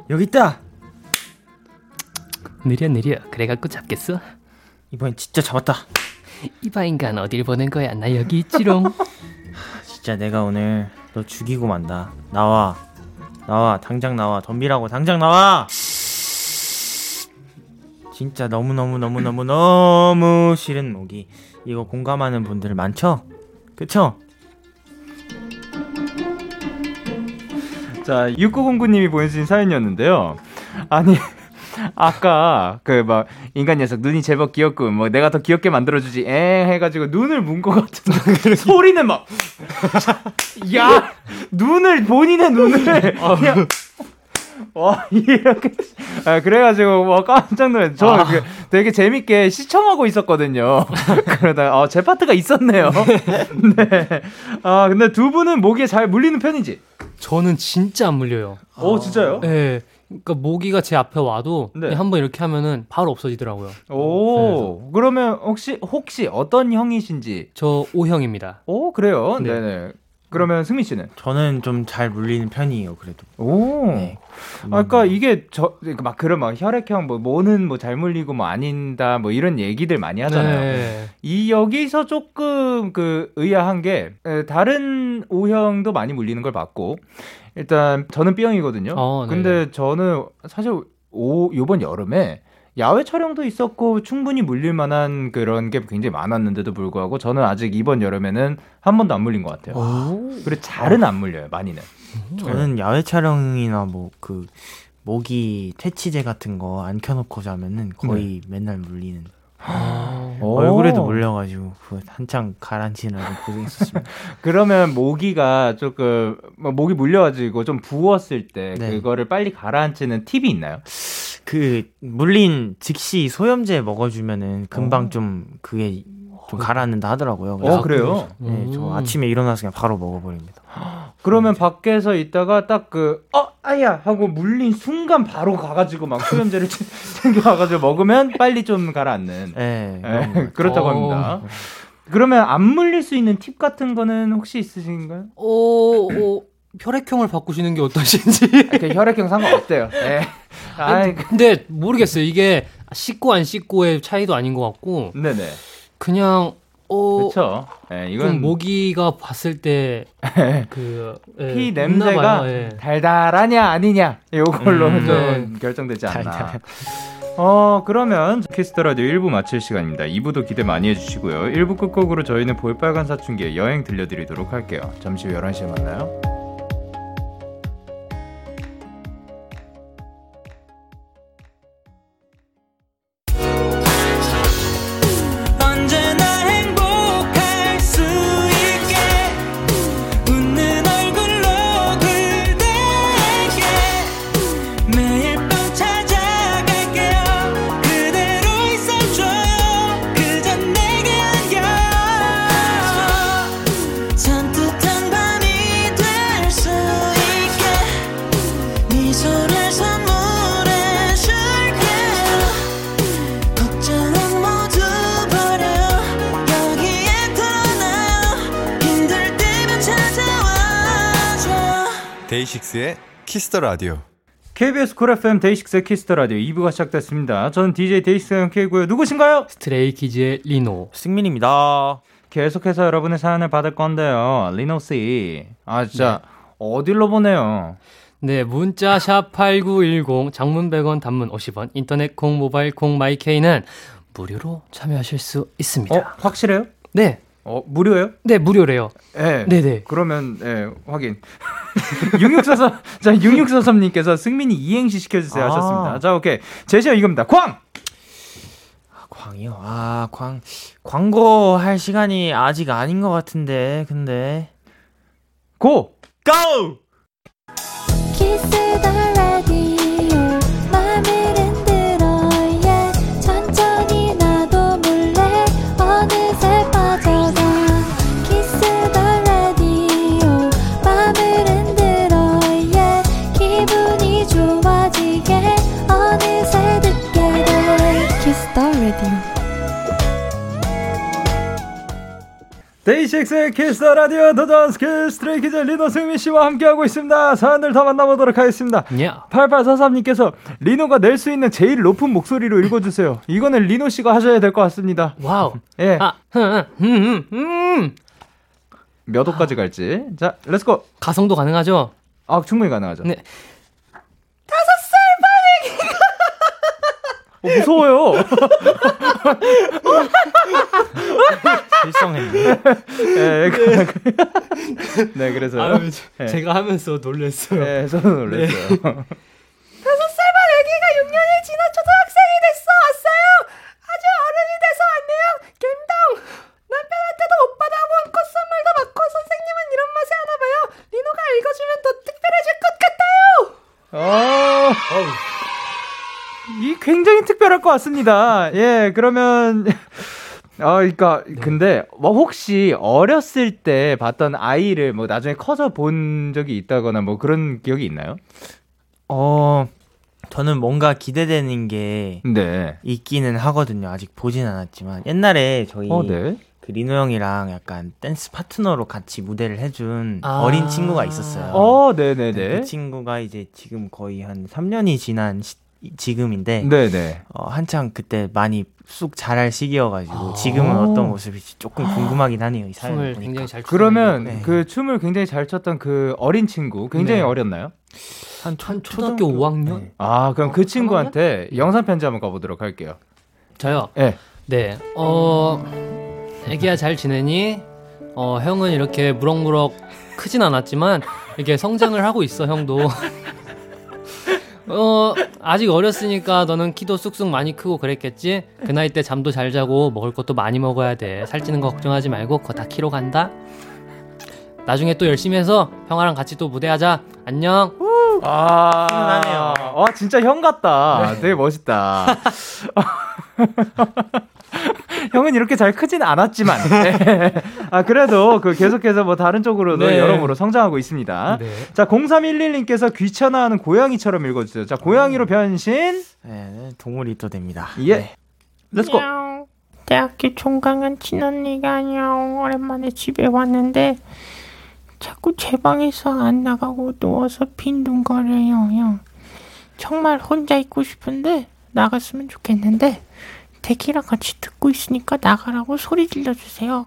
여기 있다. 느려 느려. 그래갖고 잡겠어? 이번엔 진짜 잡았다. 이봐 인간 어딜 보는 거야? 나 여기 있지롱. [laughs] 진짜 내가 오늘 너 죽이고 만다. 나와. 나와. 당장 나와. 덤비라고 당장 나와. 진짜 너무너무너무너무 너무 싫은 모기. 이거 공감하는 분들 많죠? 그쵸? 자, 6909님이 보내주신 사연이었는데요. 아니, [laughs] 아까 그 막 인간 녀석 눈이 제법 귀엽고 뭐 내가 더 귀엽게 만들어주지 에 해가지고 눈을 문 것 같은 [laughs] 소리는 막 [laughs] 야 눈을 본인의 눈을 그냥 와 [laughs] 이렇게 아, 그래가지고 뭐 깜짝 놀랐 저 아. 그 되게 재밌게 시청하고 있었거든요 [laughs] 그러다가 어, 제 파트가 있었네요 [laughs] 네 아 근데 두 분은 모기에 잘 물리는 편인지 저는 진짜 안 물려요. 오 진짜요? 네. 그러니까 모기가 제 앞에 와도 네. 한번 이렇게 하면은 바로 없어지더라고요. 오, 그러면 혹시 혹시 어떤 형이신지? 저 O형입니다. 오, 그래요. 네. 네, 네. 그러면 승민 씨는? 저는 좀 잘 물리는 편이에요. 그래도. 오. 네. 아, 그러니까 이게 저 그러니까 막 그런 막 혈액형 뭐 뭐는 뭐 잘 물리고 뭐 아닌다 뭐 이런 얘기들 많이 하잖아요. 네. 이 여기서 조금 그 의아한 게 에, 다른 O형도 많이 물리는 걸 봤고 일단 저는 B형이거든요. 어, 네. 근데 저는 사실 오 요번 여름에 야외 촬영도 있었고 충분히 물릴 만한 그런 게 굉장히 많았는데도 불구하고 저는 아직 이번 여름에는 한 번도 안 물린 것 같아요. 오. 그리고 잘은 안 물려요, 많이는. 저는 야외 촬영이나 뭐그 모기 퇴치제 같은 거 안 켜놓고 자면은 거의 맨날 물리는. 오. 얼굴에도 물려가지고 그 한창 가라앉히느라고 고생했었습니다. [laughs] 그러면 모기가 조금 뭐 모기 물려가지고 좀 부었을 때 네. 그거를 빨리 가라앉히는 팁이 있나요? 그 물린 즉시 소염제 먹어주면은 금방 어. 좀 그게 좀 가라앉는다 하더라고요. 어 그래서 그래요? 네, 저 음. 아침에 일어나서 그냥 바로 먹어버립니다. 그러면 밖에서 있다가 딱 그 어 아야 하고 물린 순간 바로 가가지고 막 소염제를 [laughs] 챙겨와가지고 먹으면 빨리 좀 가라앉는. 네, 예, 것 그렇다고 어. 합니다. 그러면 안 물릴 수 있는 팁 같은 거는 혹시 있으신가요? 오, 오, 혈액형을 바꾸시는 게 어떠신지. 이렇게 혈액형 상관없대요. 네. 아이, 근데 모르겠어요. 이게 씻고 안 씻고의 차이도 아닌 것 같고 네네. 그냥 어, 그렇죠. 네, 좀 이건 모기가 봤을 때그 [laughs] 피 냄새가 달달하냐 아니냐 요걸로 음, 좀 네. 결정되지 않나. 어 그러면 Kiss the Radio 1부 마칠 시간입니다. 2부도 기대 많이 해주시고요. 1부 끝곡으로 저희는 볼빨간 사춘기의 여행 들려드리도록 할게요. 잠시 후 11시에 만나요. DAY6의 Kiss the Radio. KBS 쿨 FM 데이식스의 키스터 라디오 2부가 시작됐습니다. 저는 DJ 데이식스 형케이고요. 누구신가요? Stray Kids의 리노. 승민입니다. 계속해서 여러분의 사연을 받을 건데요. 리노 씨, 아 진짜 어디로 보내요? 네, 문자 샵8910 장문 100원 단문 50원 인터넷 콩 모바일 콩 My K는 무료로 참여하실 수 있습니다. 어 확실해요? 네. 어 무료예요? 네, 무료래요. 네. 네, 네. 그러면 예 확인. [laughs] 6643 자 6643 님께서 승민이 이행시 시켜 주세요 아. 하셨습니다. 자 오케이 제시어 이겁니다. 광. 아, 광이요. 아, 광. 광고 할 시간이 아직 아닌 것 같은데, 근데. 고. 고! 데이식스의 키스터 라디오 더던스키 스트레이키즈 리노 승민 씨와 함께하고 있습니다. 사연들 더 만나보도록 하겠습니다. 야. 8843님께서 리노가 낼 수 있는 제일 높은 목소리로 읽어주세요. 이거는 리노 씨가 하셔야 될 것 같습니다. wow. 예. 아, 음, 음, 음. 몇 호까지 갈지. 자, let's go. 가성도 가능하죠? 아, 충분히 가능하죠. 네. 어, 무서워요. [laughs] [laughs] [laughs] 실성했네. 예, 그, 그, 네, 그래서. 아유, 예. 제가 하면서 놀랬어요. 예, 저도 놀랐어요. 다섯 살만 아기가 6년이 지나 초등학생이 됐어 왔어요. 아주 어른이 돼서 왔네요. 갬동. 남편한테도 오빠다 본 꽃선물도 받고 선생님은 이런 맛에 하나 봐요. 리노가 읽어주면 더 특별해질 것 같아요. 어. 이 굉장히 특별할 것 같습니다. 예, 그러면 아, 그러니까 근데 뭐 혹시 어렸을 때 봤던 아이를 뭐 나중에 커서 본 적이 있다거나 뭐 그런 기억이 있나요? 어, 저는 뭔가 기대되는 게 네. 있기는 하거든요. 아직 보진 않았지만 옛날에 저희 어, 네. 그 리노 형이랑 약간 댄스 파트너로 같이 무대를 해준 아. 어린 친구가 있었어요. 어, 네, 네, 네, 네. 그 친구가 이제 지금 거의 한 3년이 지난 시- 지금인데 네, 네. 어, 한창 그때 많이 쑥 자랄 시기여가지고 아. 지금은 어떤 모습일지 조금 궁금하긴 하네요. 이 사연을 춤을 보니까. 굉장히 잘 그러면 네. 그 춤을 굉장히 잘 췄던 그 어린 친구 굉장히 네. 어렸나요? 한, 한 초등학교 5학년? 네. 아, 그럼 그 친구한테 영상 편지 한번 가보도록 할게요. 저요. 예. 네. 어, 애기야 잘 지내니? 어, 형은 이렇게 무럭무럭 크진 않았지만 이렇게 성장을 하고 있어, 형도. [laughs] 어, 아직 어렸으니까 너는 키도 쑥쑥 많이 크고 그랬겠지? 그 나이 때 잠도 잘 자고 먹을 것도 많이 먹어야 돼. 살찌는 거 걱정하지 말고 그거 다 키로 간다. 나중에 또 열심히 해서 형아랑 같이 또 무대하자. 안녕. 아, 훈훈하네요. 와, 진짜 형 같다. 되게 멋있다. [laughs] [laughs] 형은 이렇게 잘 크진 않았지만, [laughs] 네. 아, 그래도 그 계속해서 뭐 다른 쪽으로도 네. 여러모로 성장하고 있습니다. 네. 자, 0311님께서 귀찮아하는 고양이처럼 읽어주세요. 자, 고양이로 변신. 네, 네, 동물이 또 됩니다. 예. let's go. 대학교 종강한 친언니가 안녕 오랜만에 집에 왔는데 자꾸 제 방에서 안 나가고 누워서 빈둥거려요 형. 정말 혼자 있고 싶은데 나갔으면 좋겠는데 데키랑 같이 듣고 있으니까 나가라고 소리 질러주세요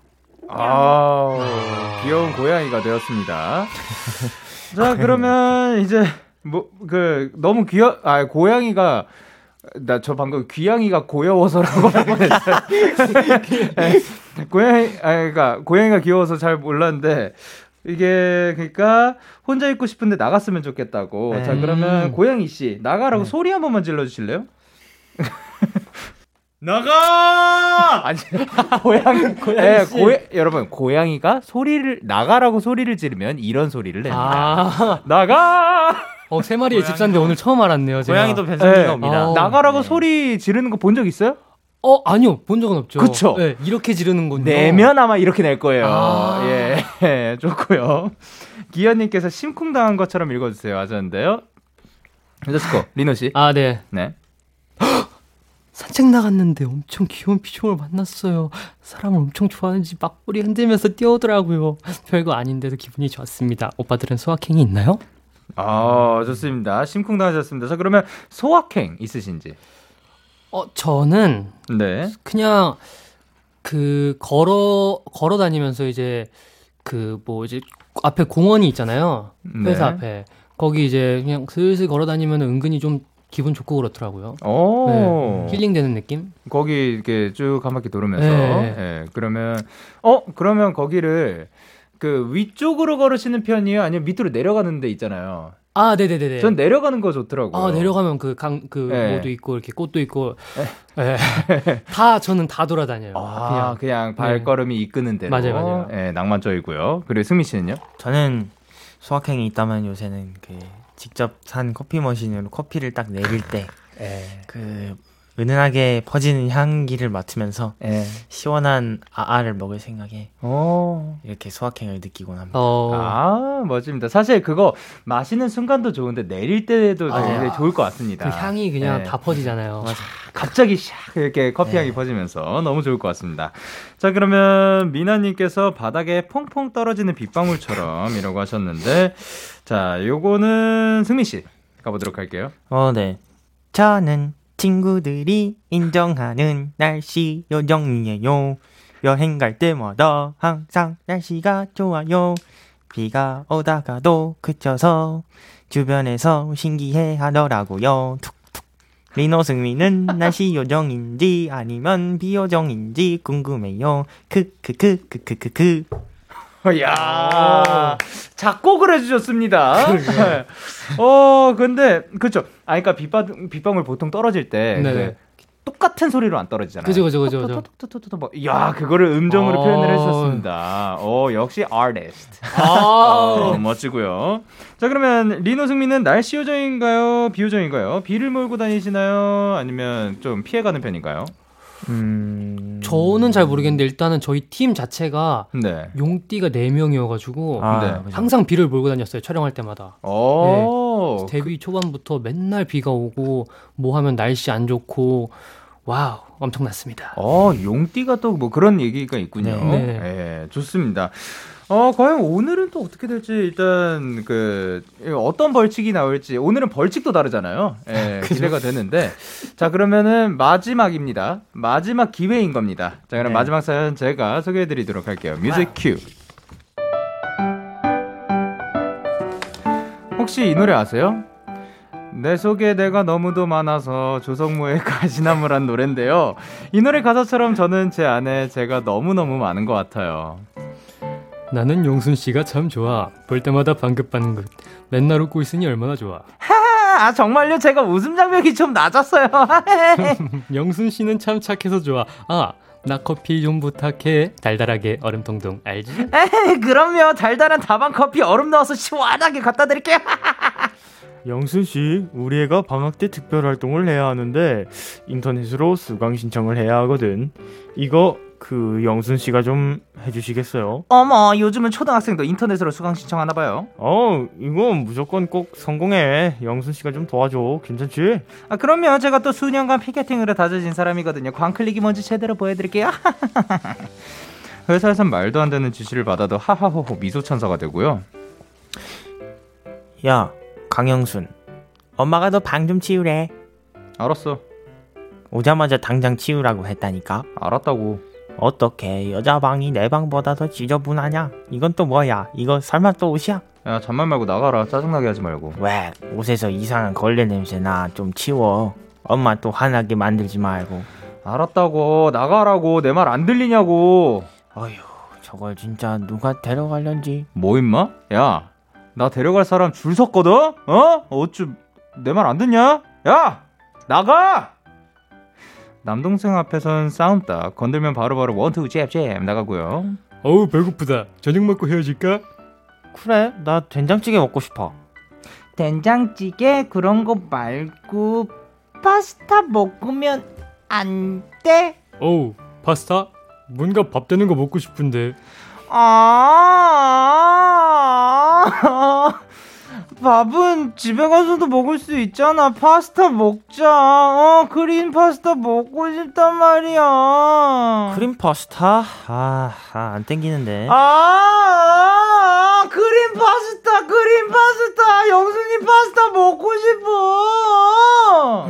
아, 귀여운 고양이가 되었습니다. [laughs] 자, 그러면 이제 뭐 그 너무 귀여 아 고양이가 나 저 방금 귀양이가 고여워서라고 [laughs] 했어요. 네. 고양이 아 그러니까 고양이가 귀여워서 잘 몰랐는데 이게 그러니까 혼자 있고 싶은데 나갔으면 좋겠다고. 네. 자, 그러면 음. 고양이 씨 나가라고 네. 소리 한 번만 질러 주실래요? [laughs] 나가! [laughs] 아니 [laughs] 고양이 고양이 고 여러분 고양이가 소리를 나가라고 소리를 지르면 이런 소리를 냅니다. 아, [laughs] 나가 어, 세 마리의 집사인데 오늘 처음 알았네요. 제가. 고양이도 변성기가 네. 옵니다. 어. 나가라고 네. 소리 지르는 거 본 적 있어요? 어, 아니요. 본 적은 없죠. 그쵸? 네, 이렇게 지르는군요. 내면 아마 이렇게 낼 거예요. 아. 예, 예, 좋고요. 기현님께서 심쿵당한 것처럼 읽어주세요. 하셨는데요. let's go 리노 씨. 아, 네. 네. 산책 나갔는데 엄청 귀여운 피조물 만났어요. 사람을 엄청 좋아하는지 막 꼬리 흔들면서 뛰어오더라고요. 별거 아닌데도 기분이 좋았습니다. 오빠들은 소확행이 있나요? 아 좋습니다. 심쿵 당하셨습니다. 자 그러면 소확행 있으신지? 어, 저는 네. 그냥 그 걸어 걸어 다니면서 이제 그 뭐 이제 앞에 공원이 있잖아요. 회사 네. 앞에. 거기 이제 그냥 슬슬 걸어 다니면 은근히 좀 기분 좋고 그렇더라고요. 오. 네. 힐링되는 느낌? 거기 이렇게 쭉 한 바퀴 돌으면서 네. 예, 그러면 어 그러면 거기를 그 위쪽으로 걸으시는 편이에요 아니면 밑으로 내려가는 데 있잖아요 아, 네네네네. 전 내려가는 거 좋더라고요 아 내려가면 그 강 그 네. 뭐도 있고 이렇게 꽃도 있고 예. [laughs] 다 저는 다 돌아다녀요. 아, 그냥 그냥, 발걸음이 이끄는 대로 맞아요, 맞아요. 예, 낭만적이고요 그리고 승민 씨는요 저는 소확행이 있다면 요새는 그 직접 산 커피 머신으로 커피를 딱 내릴 때 그 은은하게 퍼지는 향기를 맡으면서 예. 시원한 아아를 먹을 생각에 어. 이렇게 소확행을 느끼곤 합니다. 어, 아, 멋집니다. 사실 그거 마시는 순간도 좋은데 내릴 때도 맞아요. 굉장히 좋을 것 같습니다. 그 향이 그냥 네. 다 퍼지잖아요. 갑자기 샥 이렇게 커피 향이 퍼지면서 너무 좋을 것 같습니다. 자, 그러면 미나님께서 바닥에 퐁퐁 떨어지는 빗방울처럼 이라고 하셨는데, 자, 요거는 승민 씨 가보도록 할게요. 어, 네. 저는 친구들이 인정하는 날씨 요정이에요. 여행 갈 때마다 항상 날씨가 좋아요. 비가 오다가도 그쳐서 주변에서 신기해 하더라고요. 툭툭. 리노 승민은 날씨 요정인지 아니면 비 요정인지 궁금해요. 크크크크크크크. [laughs] 야 작곡을 해주셨습니다. 어, 근데, 그쵸. 아, 그니까 빗방, 빗방울 보통 떨어질 때. 그 똑같은 소리로 안 떨어지잖아요. 그죠, 그죠, 그죠, 그죠. 톡톡톡톡톡톡 막, 야, 그거를 음정으로 어. 표현을 해주셨습니다. 어, 역시 아티스트. 아, 어, 멋지고요. 자, 그러면 리노 승민은 날씨 요정인가요? 비 요정인가요? 비를 몰고 다니시나요? 아니면 좀 피해가는 편인가요? 음. 저는 잘 모르겠는데 일단은 저희 팀 자체가 네. 용띠가 4명이어가지고 아, 네. 항상 비를 몰고 다녔어요. 촬영할 때마다. 오. 데뷔 초반부터 맨날 비가 오고 뭐 하면 날씨 안 좋고 wow 엄청났습니다. 어, 용띠가 또 뭐 그런 얘기가 있군요. 네. 네. 예, 좋습니다. 어, 과연 오늘은 또 어떻게 될지 일단 그 어떤 벌칙이 나올지 오늘은 벌칙도 다르잖아요. 예, [laughs] 기대가 되는데 자 그러면은 마지막입니다. 마지막 기회인 겁니다. 자 그럼 네. 마지막 사연 제가 소개해드리도록 할게요. 뮤직 큐. 혹시 이 노래 아세요? 내 속에 내가 너무도 많아서 조성모의 [laughs] 가시나무란 노래인데요. 이 노래 가사처럼 저는 제 안에 제가 너무너무 많은 것 같아요. 나는 용순 씨가 참 좋아. 볼 때마다 반급받는 것. 맨날 웃고 있으니 얼마나 좋아. 아, 정말요? 제가 웃음 장벽이 좀 낮았어요. [laughs] [laughs] 영순 씨는 참 착해서 좋아. 아, 나 커피 좀 부탁해. 달달하게 얼음통통 알지? [laughs] 에이, 그럼요. 달달한 다방 커피 얼음 넣어서 시원하게 갖다 드릴게요. 영순 씨, 우리 애가 방학 때 특별 활동을 해야 하는데 인터넷으로 수강 신청을 해야 하거든. 이거 그 영순 씨가 좀 해주시겠어요? 어머, 요즘은 초등학생도 인터넷으로 수강 신청하나 봐요. 어, 이거 무조건 꼭 성공해. 영순 씨가 좀 도와줘. 괜찮지? 아, 그럼요. 제가 또 수년간 피켓팅으로 다져진 사람이거든요. 광클릭이 뭔지 제대로 보여드릴게요. [laughs] 회사에선 말도 안 되는 지시를 받아도 하하호호 미소 천사가 되고요. 야, 강영순. 엄마가 너 방 좀 치우래. 알았어. 오자마자 당장 치우라고 했다니까. 알았다고. 어떻게 여자 방이 내 방보다 더 지저분하냐? 이건 또 뭐야? 이거 설마 또 옷이야? 야, 잔말 말고 나가라. 짜증나게 하지 말고. 왜 옷에서 이상한 걸레 냄새 나 좀 치워. 엄마 또 화나게 만들지 말고. 알았다고. 나가라고. 내 말 안 들리냐고. 어휴, 저걸 진짜 누가 데려갈련지. 뭐 임마? 야, 나 데려갈 사람 줄 섰거든? 어? 어쭈 내 말 안 듣냐? 야, 나가! 남동생 앞에선 싸움다. 건들면 바로바로 원투 잽잽 나가고요. 어우 배고프다. 저녁 먹고 헤어질까? 그래, 나 된장찌개 먹고 싶어. 된장찌개 그런 거 말고 파스타 먹으면 안 돼? 어우 파스타? 뭔가 밥 되는 거 먹고 싶은데. 아, 밥은 집에 가서도 먹을 수 있잖아. 파스타 먹자. 어, 그린 파스타 먹고 싶단 말이야. 크림 파스타? 아, 아, 안 땡기는데. 아, 아, 그린 파스타, 그린 파스타. 영수님 파스타 먹고 싶어.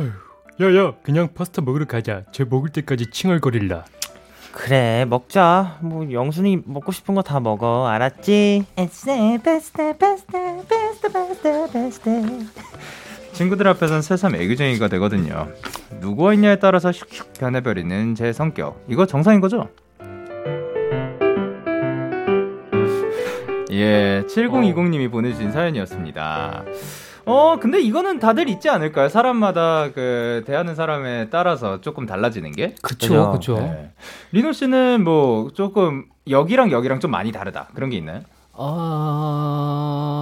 야야 그냥 파스타 먹으러 가자. 쟤 먹을 때까지 칭얼거릴라. 그래, 먹자. 뭐 영순이 먹고 싶은 거 다 먹어. 알았지? 친구들 앞에선 새삼 애교쟁이가 되거든요. 누구와 있냐에 따라서 슉슉 변해버리는 제 성격. 이거 정상인 거죠? [laughs] 예, 7020님이 보내주신 사연이었습니다. 어, 근데 이거는 다들 있지 않을까요? 사람마다 그 대하는 사람에 따라서 조금 달라지는 게. 그쵸 그쵸. 네. 리노 씨는 뭐 조금 여기랑 여기랑 좀 많이 다르다 그런 게 있나요? 아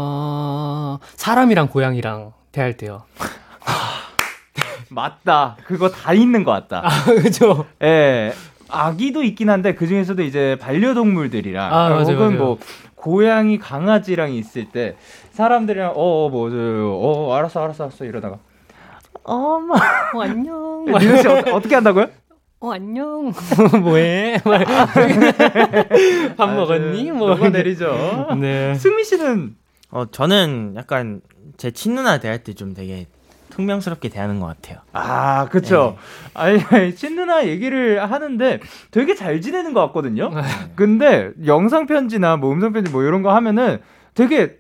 사람이랑 고양이랑 대할 때요. [laughs] 맞다. 그거 다 있는 것 같다. 아, 그죠. 예. 아기도 있긴 한데 그 중에서도 이제 반려동물들이랑 아, 맞아요, 혹은 맞아요. 뭐 고양이 강아지랑 있을 때 사람들이랑 어뭐 어, 알았어 알았어 알았어 이러다가 엄마 [laughs] 어, 안녕. 리노 씨 어, 어떻게 한다고요? 어, 안녕. [laughs] 뭐해? 막 [laughs] 밥 먹었니? 뭐. 녹아 내리죠. 네. 승민 씨는 어, 저는 약간 제 친누나 대할 때 좀 되게 퉁명스럽게 대하는 것 같아요. 아 그쵸. 아니 아니, 친누나 얘기를 하는데 되게 잘 지내는 것 같거든요. 근데 영상 편지나 뭐 음성 편지 뭐 이런 거 하면은 되게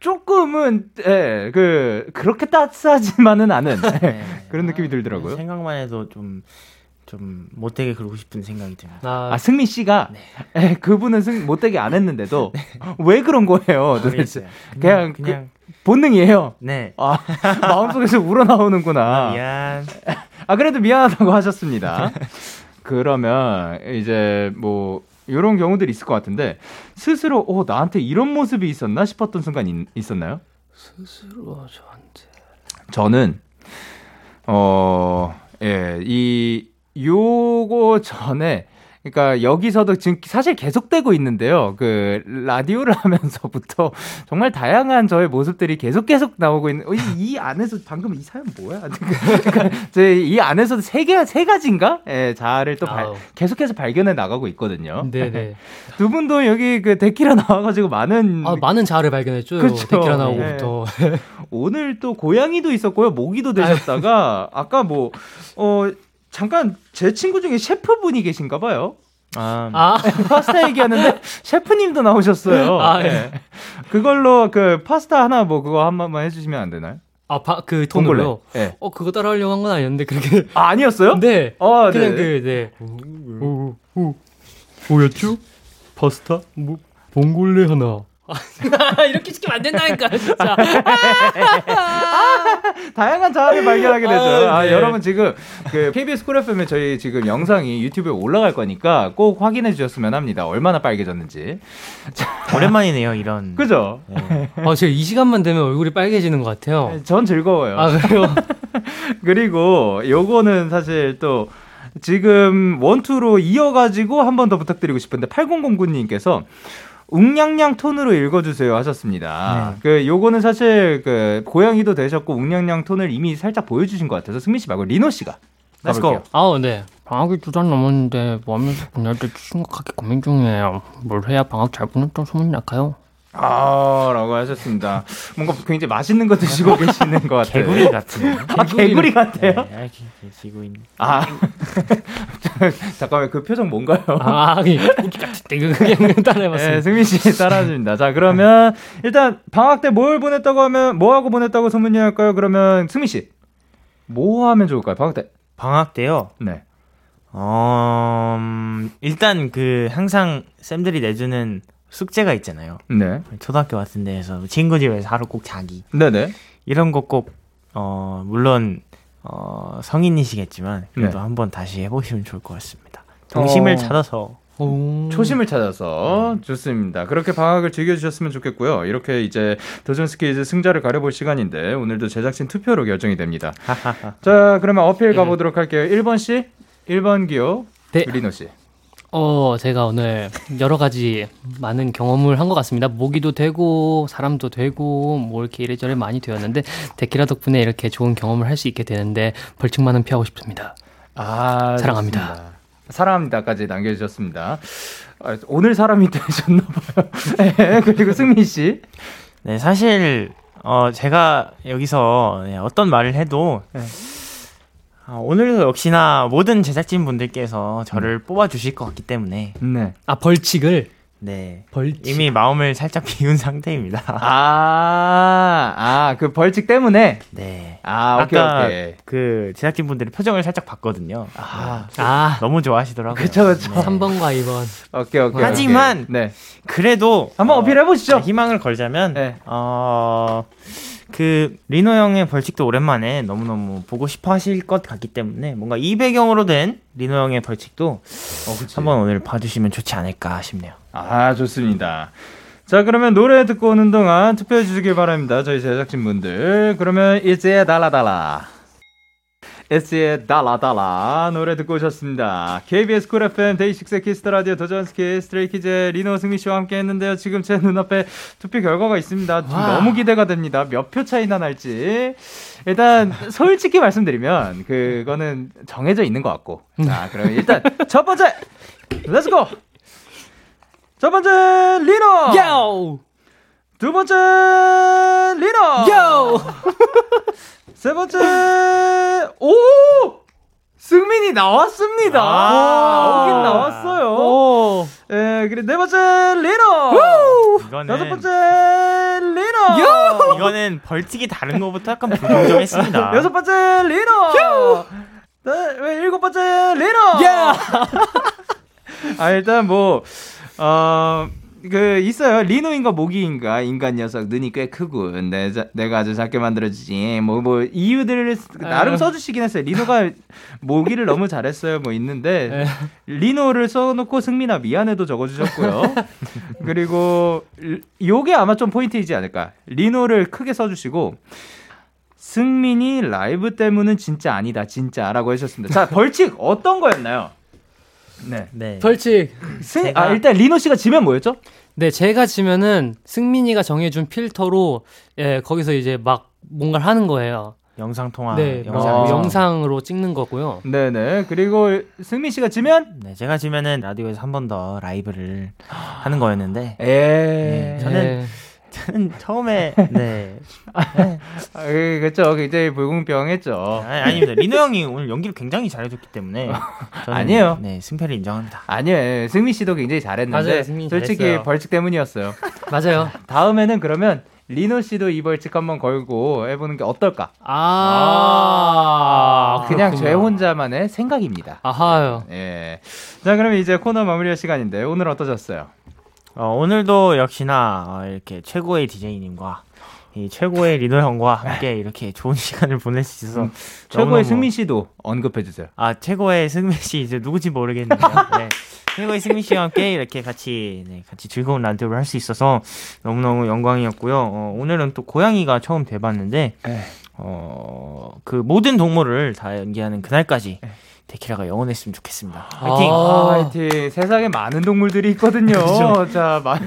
조금은 예, 그 그렇게 따스하지만은 않은 [laughs] 예, 네. 그런 느낌이 들더라고요. 생각만 해도 좀, 좀 못되게 그러고 싶은 생각이 듭니다. 아, 아 승민 씨가 예, 그분은 승, 못되게 안 했는데도 [laughs] 왜 그런 거예요? 도대체 모르겠어요. 그냥, 그냥, 그 본능이에요. 네. 아 [laughs] 마음속에서 우러나오는구나. 미안. 아 그래도 미안하다고 하셨습니다. 그러면 이제 뭐 이런 경우들이 있을 것 같은데 스스로 어 나한테 이런 모습이 있었나 싶었던 순간 있, 있었나요? 스스로 저한테. 저는 어, 어예이 요거 전에 그러니까 여기서도 지금 사실 계속되고 있는데요. 그 라디오를 [laughs] 하면서부터 정말 다양한 저의 모습들이 계속 계속 나오고 있는 어, 이, 이 안에서 방금 이 사연 뭐야? [laughs] 그러니까 제이 안에서도 세개세 가지인가? 예, 자아를 또 발-. 계속해서 발견해 나가고 있거든요. 네네. [laughs] 두 분도 여기 그 데키라 나와가지고 많은 아, 많은 자아를 발견했죠. 그쵸. 데키라 나오고부터. 오늘 또 고양이도 있었고요, 모기도 되셨다가 아까 뭐 어 잠깐 제 친구 중에 셰프분이 계신가 봐요. 아, 아, 파스타 얘기하는데 셰프님도 나오셨어요. 아, 예. 네. 그걸로 그 파스타 하나 뭐 그거 한 번만 해주시면 안 되나요? 아, 바, 그 톤으로요. 네. 어, 그거 따라하려고 한 건 아니었는데, 그렇게. 아 아니었어요? 네. 어, 그냥 네. 그, 네. 오, 오, 뭐였죠? 파스타? 뭐, 봉골레 하나. [laughs] 이렇게 시키면 안 된다니까, 진짜. [laughs] 다양한 자아를 발견하게 되죠. 아, 아, 네. 여러분 지금 그 KBS 쿨 FM에 저희 지금 영상이 유튜브에 올라갈 거니까 꼭 확인해 주셨으면 합니다. 얼마나 빨개졌는지. 오랜만이네요, 이런. 그죠? 아, 제가 이 시간만 되면 얼굴이 빨개지는 것 같아요. 전 즐거워요. 아, 그래요? [laughs] 그리고 요거는 사실 또 지금 원투로 이어가지고 한 번 더 부탁드리고 싶은데 8009님께서 웅냥냥 톤으로 읽어주세요 하셨습니다. 그 요거는 사실 그 고양이도 되셨고 웅냥냥 톤을 이미 살짝 보여주신 것 같아서 승민 씨 말고 리노 씨가 Let's 가볼게요. 아우, 네. 방학이 두 달 넘었는데, 뭐 하면서 보낼 때 심각하게 고민 중이에요. 뭘 해야 방학 잘 보냈던 소문이 날까요? 아, 라고 하셨습니다. 뭔가 굉장히 맛있는 거 드시고 계시는 것 같아요. 개구리 같은. 아, 개구리 같아요? 네, 지구인. 아, [laughs] 잠깐만 그 표정 뭔가요? 아, 그냥 따라해봤어요. 네, 승민 씨 따라줍니다. 자, 그러면 일단 방학 때 뭘 보냈다고 하면 뭐 하고 보냈다고 소문이 할까요? 그러면 승민 씨, 뭐 하면 좋을까요? 방학 때. 방학 때요. 네. 어, 음, 일단 그 항상 쌤들이 내주는 숙제가 있잖아요. 네. 초등학교 같은 데에서 친구 집에서 하루 꼭 자기. 네네. 이런 거 꼭, 어, 물론, 어, 성인이시겠지만, 그래도 네. 한번 다시 해보시면 좋을 것 같습니다. 동심을 어. 찾아서. 오. 초심을 찾아서 좋습니다. 그렇게 방학을 즐겨주셨으면 좋겠고요. 이렇게 이제 도전 스키즈 승자를 가려볼 시간인데 오늘도 제작진 투표로 결정이 됩니다. 자, 그러면 어필 가보도록 할게요. 1번 씨, 1번 기호, 네. 리노 씨. 어, 제가 오늘 여러 가지 많은 경험을 한 것 같습니다. 모기도 되고, 사람도 되고, 뭐 이렇게 이래저래 많이 되었는데, 데키라 덕분에 이렇게 좋은 경험을 할 수 있게 되는데, 벌칙만은 피하고 싶습니다. 아, 사랑합니다. 좋습니다. 사랑합니다까지 남겨주셨습니다. 아, 오늘 사람이 [laughs] 되셨나봐요. 네, 그리고 승민 씨. 네, 사실, 어, 제가 여기서 네, 어떤 말을 해도, 네. 아, 오늘도 역시나 모든 제작진 분들께서 저를 뽑아주실 것 같기 때문에, 네. 아, 벌칙을? 네. 벌칙. 이미 마음을 살짝 비운 [laughs] 상태입니다. 아, 아, 그 벌칙 때문에. 네. 아, 오케이, 아까 오케이. 그 제작진 분들의 표정을 살짝 봤거든요. 아, 아, 너무 좋아하시더라고요. 그쵸, 그쵸. 네. 3번과 2번. 오케이, 오케이. 하지만 오케이. 네. 그래도 한번 어, 어필해 보시죠. 희망을 걸자면 네. 어. 그 리노 형의 벌칙도 오랜만에 너무너무 보고 싶어 하실 것 같기 때문에 뭔가 이 배경으로 된 리노 형의 벌칙도 어. 한번 오늘 봐주시면 좋지 않을까 싶네요. 아, 좋습니다. 자, 그러면 노래 듣고 오는 동안 투표해 주시길 바랍니다. 저희 제작진분들. 그러면 이제 달라달라. S의 달라달라 노래 듣고 오셨습니다. KBS 쿨 FM 데이식스 키스터 라디오 도전스키 스트레이키즈 리노 승미 씨와 함께 했는데요. 지금 제 눈앞에 투표 결과가 있습니다. 너무 기대가 됩니다. 몇 표 차이나 날지. 일단 솔직히 말씀드리면 그거는 정해져 있는 것 같고. 자, 그럼 일단 첫 번째 let's go. 첫 번째 리노. 요! 두 번째 리노. 요! [laughs] 세 번째 오 승민이 나왔습니다. 아. 나오긴 나왔어요. 오! 예, 그리고 네 번째 리노. 이거는 여섯 번째 리노. [laughs] 이거는 벌칙이 다른 것부터 약간 불공정했습니다. [laughs] 여섯 번째 리노. 네, 왜 일곱 번째. 야! [laughs] 아 일단 뭐 어. 그 있어요. 리노인가 모기인가? 인간 녀석 눈이 꽤 크고 내, 내가 아주 작게 만들어주지. 뭐뭐 이유들을 나름 아유. 써주시긴 했어요. 리노가 [laughs] 모기를 너무 잘했어요. 뭐 있는데 리노를 써놓고 승민아 미안해도 적어주셨고요. [laughs] 그리고 리- 요게 아마 좀 포인트이지 않을까. 리노를 크게 써주시고 승민이 라이브 때문은 진짜 아니다 진짜라고 해주셨습니다. 자 벌칙 어떤 거였나요? 네 네. 벌칙. 승, 제가- 아, 일단 리노 씨가 지면 뭐였죠? 네, 제가 지면은 승민이가 정해준 필터로 예, 거기서 이제 막 뭔가를 하는 거예요. 영상 통화. 네, 영상. 뭐 아. 영상으로 찍는 거고요. 네 네. 그리고 승민 씨가 지면? 네, 제가 지면은 라디오에서 한 번 더 라이브를 [gasps] 하는 거였는데 에. 네, 저는- 예. 저는 처음에 [laughs] 네 아, 그, 그쵸. 굉장히 불공평했죠. 아니, 아닙니다. 리노 형이 오늘 연기를 굉장히 잘해줬기 때문에 저는 아니에요. 네 승패를 인정합니다. 아니에요. 승민 씨도 굉장히 잘했는데. 맞아요, 솔직히 잘했어요. 벌칙 때문이었어요. 맞아요. [laughs] 다음에는 그러면 리노 씨도 이 벌칙 한번 걸고 해보는 게 어떨까? 아, 그냥 그렇군요. 제 혼자만의 생각입니다. 아하요. 예. 자, 그러면 이제 코너 마무리할 시간인데 오늘 어떠셨어요? 어, 오늘도 역시나 어, 이렇게 최고의 DJ님과 이 최고의 리노 형과 함께 이렇게 좋은 [laughs] 시간을 보낼 수 있어서 음, 최고의 승민 씨도 언급해 주세요. 아 최고의 승민 씨 이제 누구지 모르겠는데요. [laughs] 네. 최고의 승민 씨와 함께 이렇게 같이 네, 같이 즐거운 라디오를 할 수 있어서 너무 너무 영광이었고요. 어, 오늘은 또 고양이가 처음 돼봤는데 네. 어, 그 모든 동물을 다 연기하는 그날까지 네. 데키라가 영원했으면 좋겠습니다. 화이팅! 아. 화이팅. 세상에 많은 동물들이 있거든요. [laughs] 자, 마,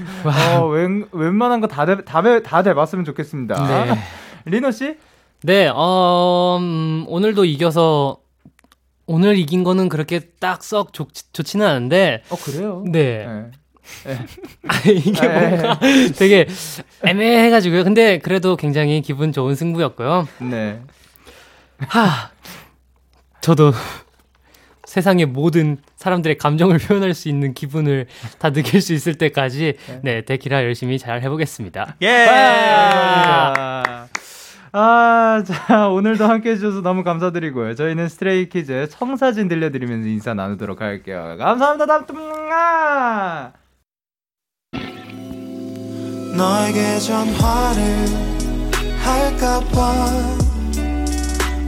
어, 웬, 웬만한 거 다 다 다 돼봤으면 좋겠습니다. 네. [laughs] 리노 씨? 네, 어, 음, 오늘도 이겨서 오늘 이긴 거는 그렇게 딱 썩 좋지는 않은데 어 그래요? 네. 네. [laughs] 아, 이게 네. 뭔가 되게 애매해가지고요. 근데 그래도 굉장히 기분 좋은 승부였고요. 네. 하, 저도 세상의 모든 사람들의 감정을 [laughs] 표현할 수 있는 기분을 다 느낄 수 있을 때까지 네, 데키라 열심히 잘 해보겠습니다. 예! 아, 아, 자, 오늘도 함께 해주셔서 너무 감사드리고요. 저희는 Stray Kids 청사진 들려드리면서 인사 나누도록 할게요. 감사합니다. 다음 또 아! 너에게 전화를 할까봐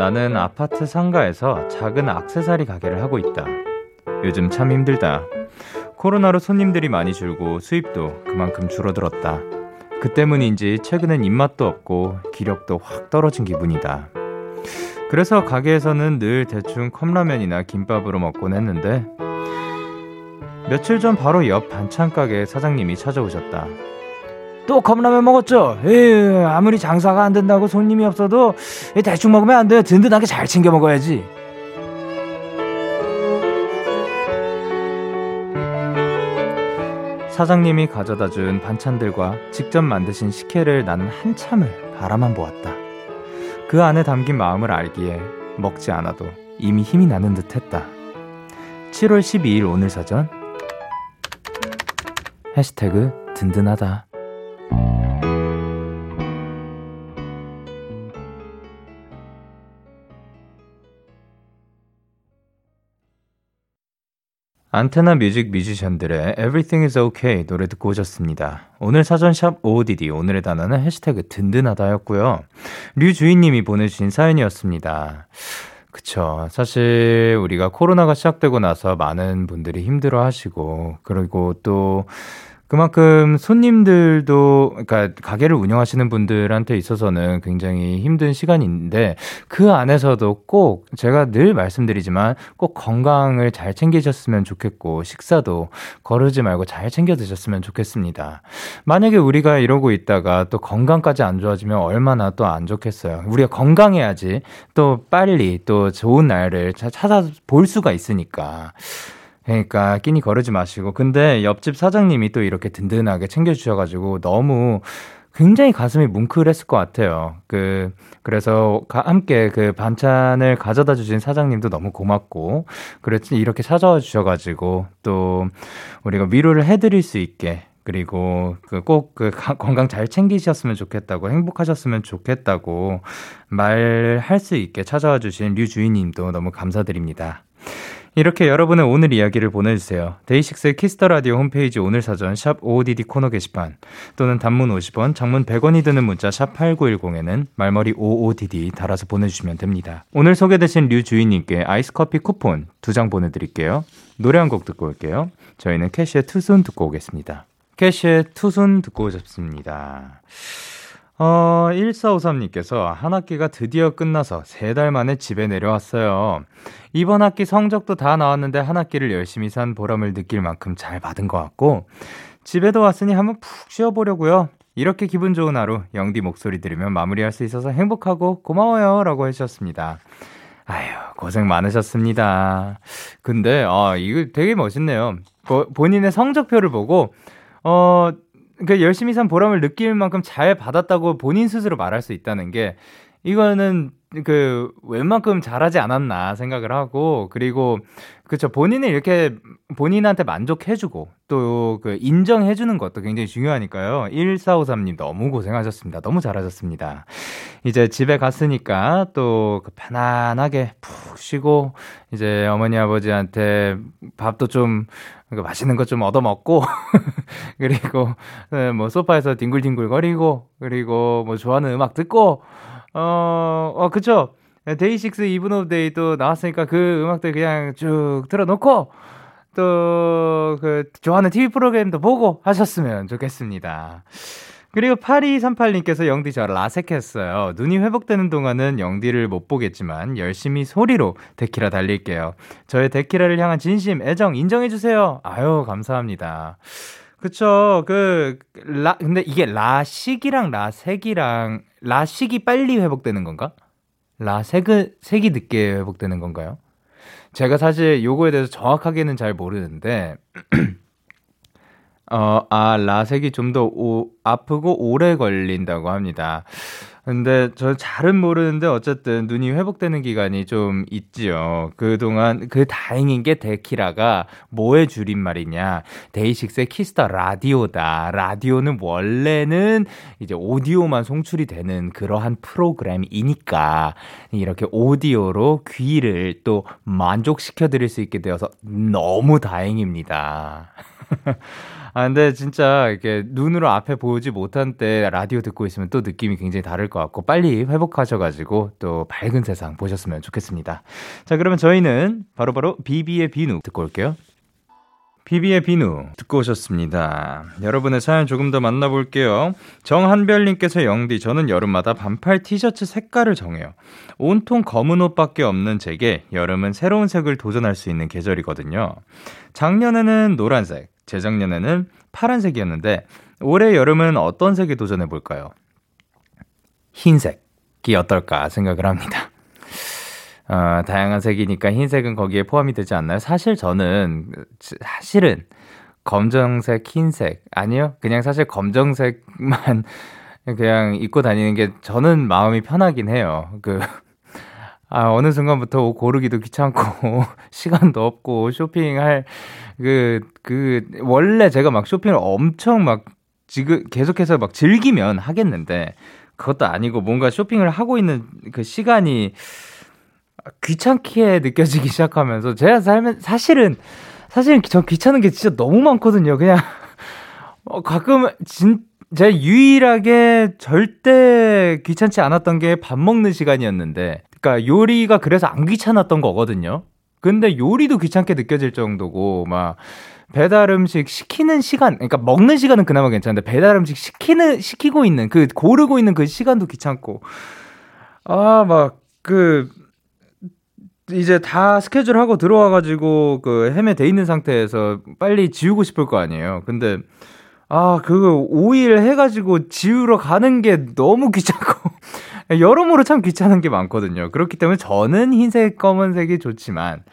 나는 아파트 상가에서 작은 악세사리 가게를 하고 있다. 요즘 참 힘들다. 코로나로 손님들이 많이 줄고 수입도 그만큼 줄어들었다. 그 때문인지 최근엔 입맛도 없고 기력도 확 떨어진 기분이다. 그래서 가게에서는 늘 대충 컵라면이나 김밥으로 먹곤 했는데 며칠 전 바로 옆 반찬 가게 사장님이 찾아오셨다. 또 컵라면 먹었죠? 에휴, 아무리 장사가 안 된다고 손님이 없어도 대충 먹으면 안 돼요. 든든하게 잘 챙겨 먹어야지. 사장님이 가져다 준 반찬들과 직접 만드신 식혜를 나는 한참을 바라만 보았다. 그 안에 담긴 마음을 알기에 먹지 않아도 이미 힘이 나는 듯 했다. 7월 12일 오늘 사전 해시태그 든든하다. 안테나 뮤직 뮤지션들의 Everything is OK 노래 듣고 오셨습니다. 오늘 사전샵 OODD 오늘의 단어는 해시태그 든든하다였고요. 류주인님이 보내주신 사연이었습니다. 그쵸. 사실 우리가 코로나가 시작되고 나서 많은 분들이 힘들어 하시고, 그리고 또 그만큼 손님들도 그러니까 가게를 운영하시는 분들한테 있어서는 굉장히 힘든 시간인데 그 안에서도 꼭 제가 늘 말씀드리지만 꼭 건강을 잘 챙기셨으면 좋겠고 식사도 거르지 말고 잘 챙겨 드셨으면 좋겠습니다. 만약에 우리가 이러고 있다가 또 건강까지 안 좋아지면 얼마나 또 안 좋겠어요. 우리가 건강해야지 또 빨리 또 좋은 날을 찾아 볼 수가 있으니까. 그러니까 끼니 거르지 마시고. 근데 옆집 사장님이 또 이렇게 든든하게 챙겨주셔가지고 너무 굉장히 가슴이 뭉클했을 것 같아요. 그, 그래서 가, 함께 그 반찬을 가져다 주신 사장님도 너무 고맙고, 그랬지, 이렇게 찾아와 주셔가지고, 또, 우리가 위로를 해드릴 수 있게, 그리고 그 꼭 그 건강 잘 챙기셨으면 좋겠다고, 행복하셨으면 좋겠다고 말할 수 있게 찾아와 주신 류 주인님도 너무 감사드립니다. 이렇게 여러분의 오늘 이야기를 보내주세요. DAY6의 Kiss the Radio 홈페이지 오늘 사전 샵 55DD 코너 게시판 또는 단문 50원, 장문 100원이 드는 문자 샵 8910에는 말머리 55DD 달아서 보내주시면 됩니다. 오늘 소개되신 류 주인님께 아이스 커피 쿠폰 두 장 보내드릴게요. 노래 한 곡 듣고 올게요. 저희는 keshi의 2 soon 듣고 오겠습니다. keshi의 2 soon 듣고 오셨습니다. 어, 1453님께서 한 학기가 드디어 끝나서 세 달 만에 집에 내려왔어요. 이번 학기 성적도 다 나왔는데 한 학기를 열심히 산 보람을 느낄 만큼 잘 받은 것 같고, 집에도 왔으니 한번 푹 쉬어보려고요. 이렇게 기분 좋은 하루, 영디 목소리 들으며 마무리할 수 있어서 행복하고 고마워요. 라고 해주셨습니다. 아유, 고생 많으셨습니다. 근데, 아, 이거 되게 멋있네요. 보, 본인의 성적표를 보고, 어, 그 열심히 산 보람을 느낄 만큼 잘 받았다고 본인 스스로 말할 수 있다는 게 이거는 그 웬만큼 잘하지 않았나 생각을 하고 그리고 그쵸 본인을 이렇게 본인한테 만족해주고 또 그 인정해주는 것도 굉장히 중요하니까요. 1453님 너무 고생하셨습니다. 너무 잘하셨습니다. 이제 집에 갔으니까 또그 편안하게 푹 쉬고 이제 어머니 아버지한테 밥도 좀 그러니까 맛있는 것 좀 얻어 먹고 [laughs] 그리고 네, 뭐 소파에서 뒹굴뒹굴 거리고 그리고 뭐 좋아하는 음악 듣고 어, 어 그쵸 데이식스 이븐 오브 데이 또 나왔으니까 그 음악들 그냥 쭉 틀어놓고 또 그 좋아하는 TV 프로그램도 보고 하셨으면 좋겠습니다. 그리고 8238님께서 영디 저 라섹했어요. 눈이 회복되는 동안은 영디를 못 보겠지만 열심히 소리로 데키라 달릴게요. 저의 데키라를 향한 진심, 애정 인정해주세요. 아유, 감사합니다. 그쵸. 그, 라, 근데 이게 라식이랑 라색이랑, 라식이 빨리 회복되는 건가? 라색은, 색이 늦게 회복되는 건가요? 제가 사실 요거에 대해서 정확하게는 잘 모르는데, [clears throat] 어, 아, 라색이 좀 더 아프고 오래 걸린다고 합니다. 근데 저 잘은 모르는데 어쨌든 눈이 회복되는 기간이 좀 있지요. 그동안 그 다행인 게 데키라가 뭐의 줄임말이냐. 데이식스의 키스 더 라디오다. 라디오는 원래는 이제 오디오만 송출이 되는 그러한 프로그램이니까 이렇게 오디오로 귀를 또 만족시켜 드릴 수 있게 되어서 너무 다행입니다. [laughs] 아, 근데 진짜 이렇게 눈으로 앞에 보지 못한 때 라디오 듣고 있으면 또 느낌이 굉장히 다를 것 같고 빨리 회복하셔가지고 또 밝은 세상 보셨으면 좋겠습니다. 자, 그러면 저희는 바로 바로 비비의 비누 듣고 올게요. 비비의 비누 듣고 오셨습니다. 여러분의 사연 조금 더 만나볼게요. 정한별님께서 영디 저는 여름마다 반팔 티셔츠 색깔을 정해요. 온통 검은 옷밖에 없는 제게 여름은 새로운 색을 도전할 수 있는 계절이거든요. 작년에는 노란색, 재작년에는 파란색이었는데 올해 여름은 어떤 색에 도전해 볼까요? 흰색이 어떨까 생각을 합니다. 어, 다양한 색이니까 흰색은 거기에 포함이 되지 않나요? 사실 저는 사실은 검정색, 흰색 아니요, 그냥 사실 검정색만 [laughs] 그냥 입고 다니는 게 저는 마음이 편하긴 해요. 그 아, 어느 순간부터 옷 고르기도 귀찮고, [laughs] 시간도 없고, 쇼핑할, 그, 그, 원래 제가 막 쇼핑을 엄청 막, 지금, 계속해서 막 즐기면 하겠는데, 그것도 아니고 뭔가 쇼핑을 하고 있는 그 시간이 귀찮게 느껴지기 시작하면서, 제가 살면, 사실은, 사실 전 귀찮은 게 진짜 너무 많거든요. 그냥 [laughs] 어, 가끔 진 제가 유일하게 절대 귀찮지 않았던 게 밥 먹는 시간이었는데, 그러니까 요리가 그래서 안 귀찮았던 거거든요. 근데 요리도 귀찮게 느껴질 정도고 막 배달 음식 시키는 시간, 그러니까 먹는 시간은 그나마 괜찮은데 배달 음식 시키는 시키고 있는 그 고르고 있는 그 시간도 귀찮고 아 막 그 이제 다 스케줄 하고 들어와가지고 그 헤매 돼 있는 상태에서 빨리 지우고 싶을 거 아니에요. 근데 아 그거 5일 해가지고 지우러 가는 게 너무 귀찮고 여러모로 참 귀찮은 게 많거든요. 그렇기 때문에 저는 흰색, 검은색이 좋지만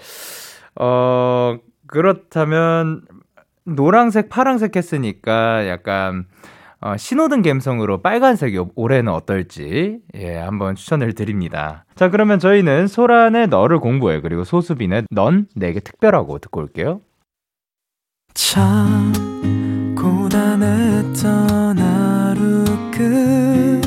어 그렇다면 노랑색, 파랑색 했으니까 약간 어, 신호등 감성으로 빨간색이 올해는 어떨지 예 한번 추천을 드립니다. 자 그러면 저희는 소란의 너를 공부해 그리고 소수빈의 넌 내게 특별하고 듣고 올게요. 참 고단했던 하루 끝널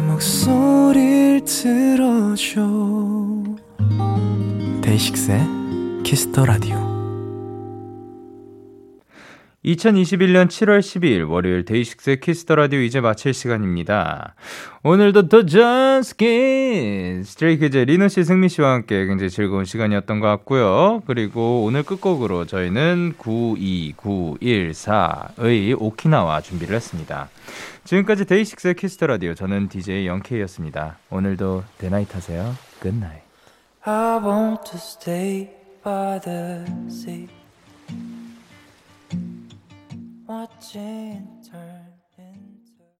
목소리를 들어줘 데이식스의 키스 더 라디오 2021년 7월 12일 월요일 데이식스의 키스 더 라디오 이제 마칠 시간입니다. 오늘도 도전 스킨 스트레이키즈 리노 씨, 승민 씨와 함께 굉장히 즐거운 시간이었던 것 같고요. 그리고 오늘 끝곡으로 저희는 92914의 오키나와 준비를 했습니다. 지금까지 데이식스의 키스터 라디오 저는 DJ 영케이였습니다. 오늘도 대나잇 하세요. 굿나잇. I want to stay by the sea watching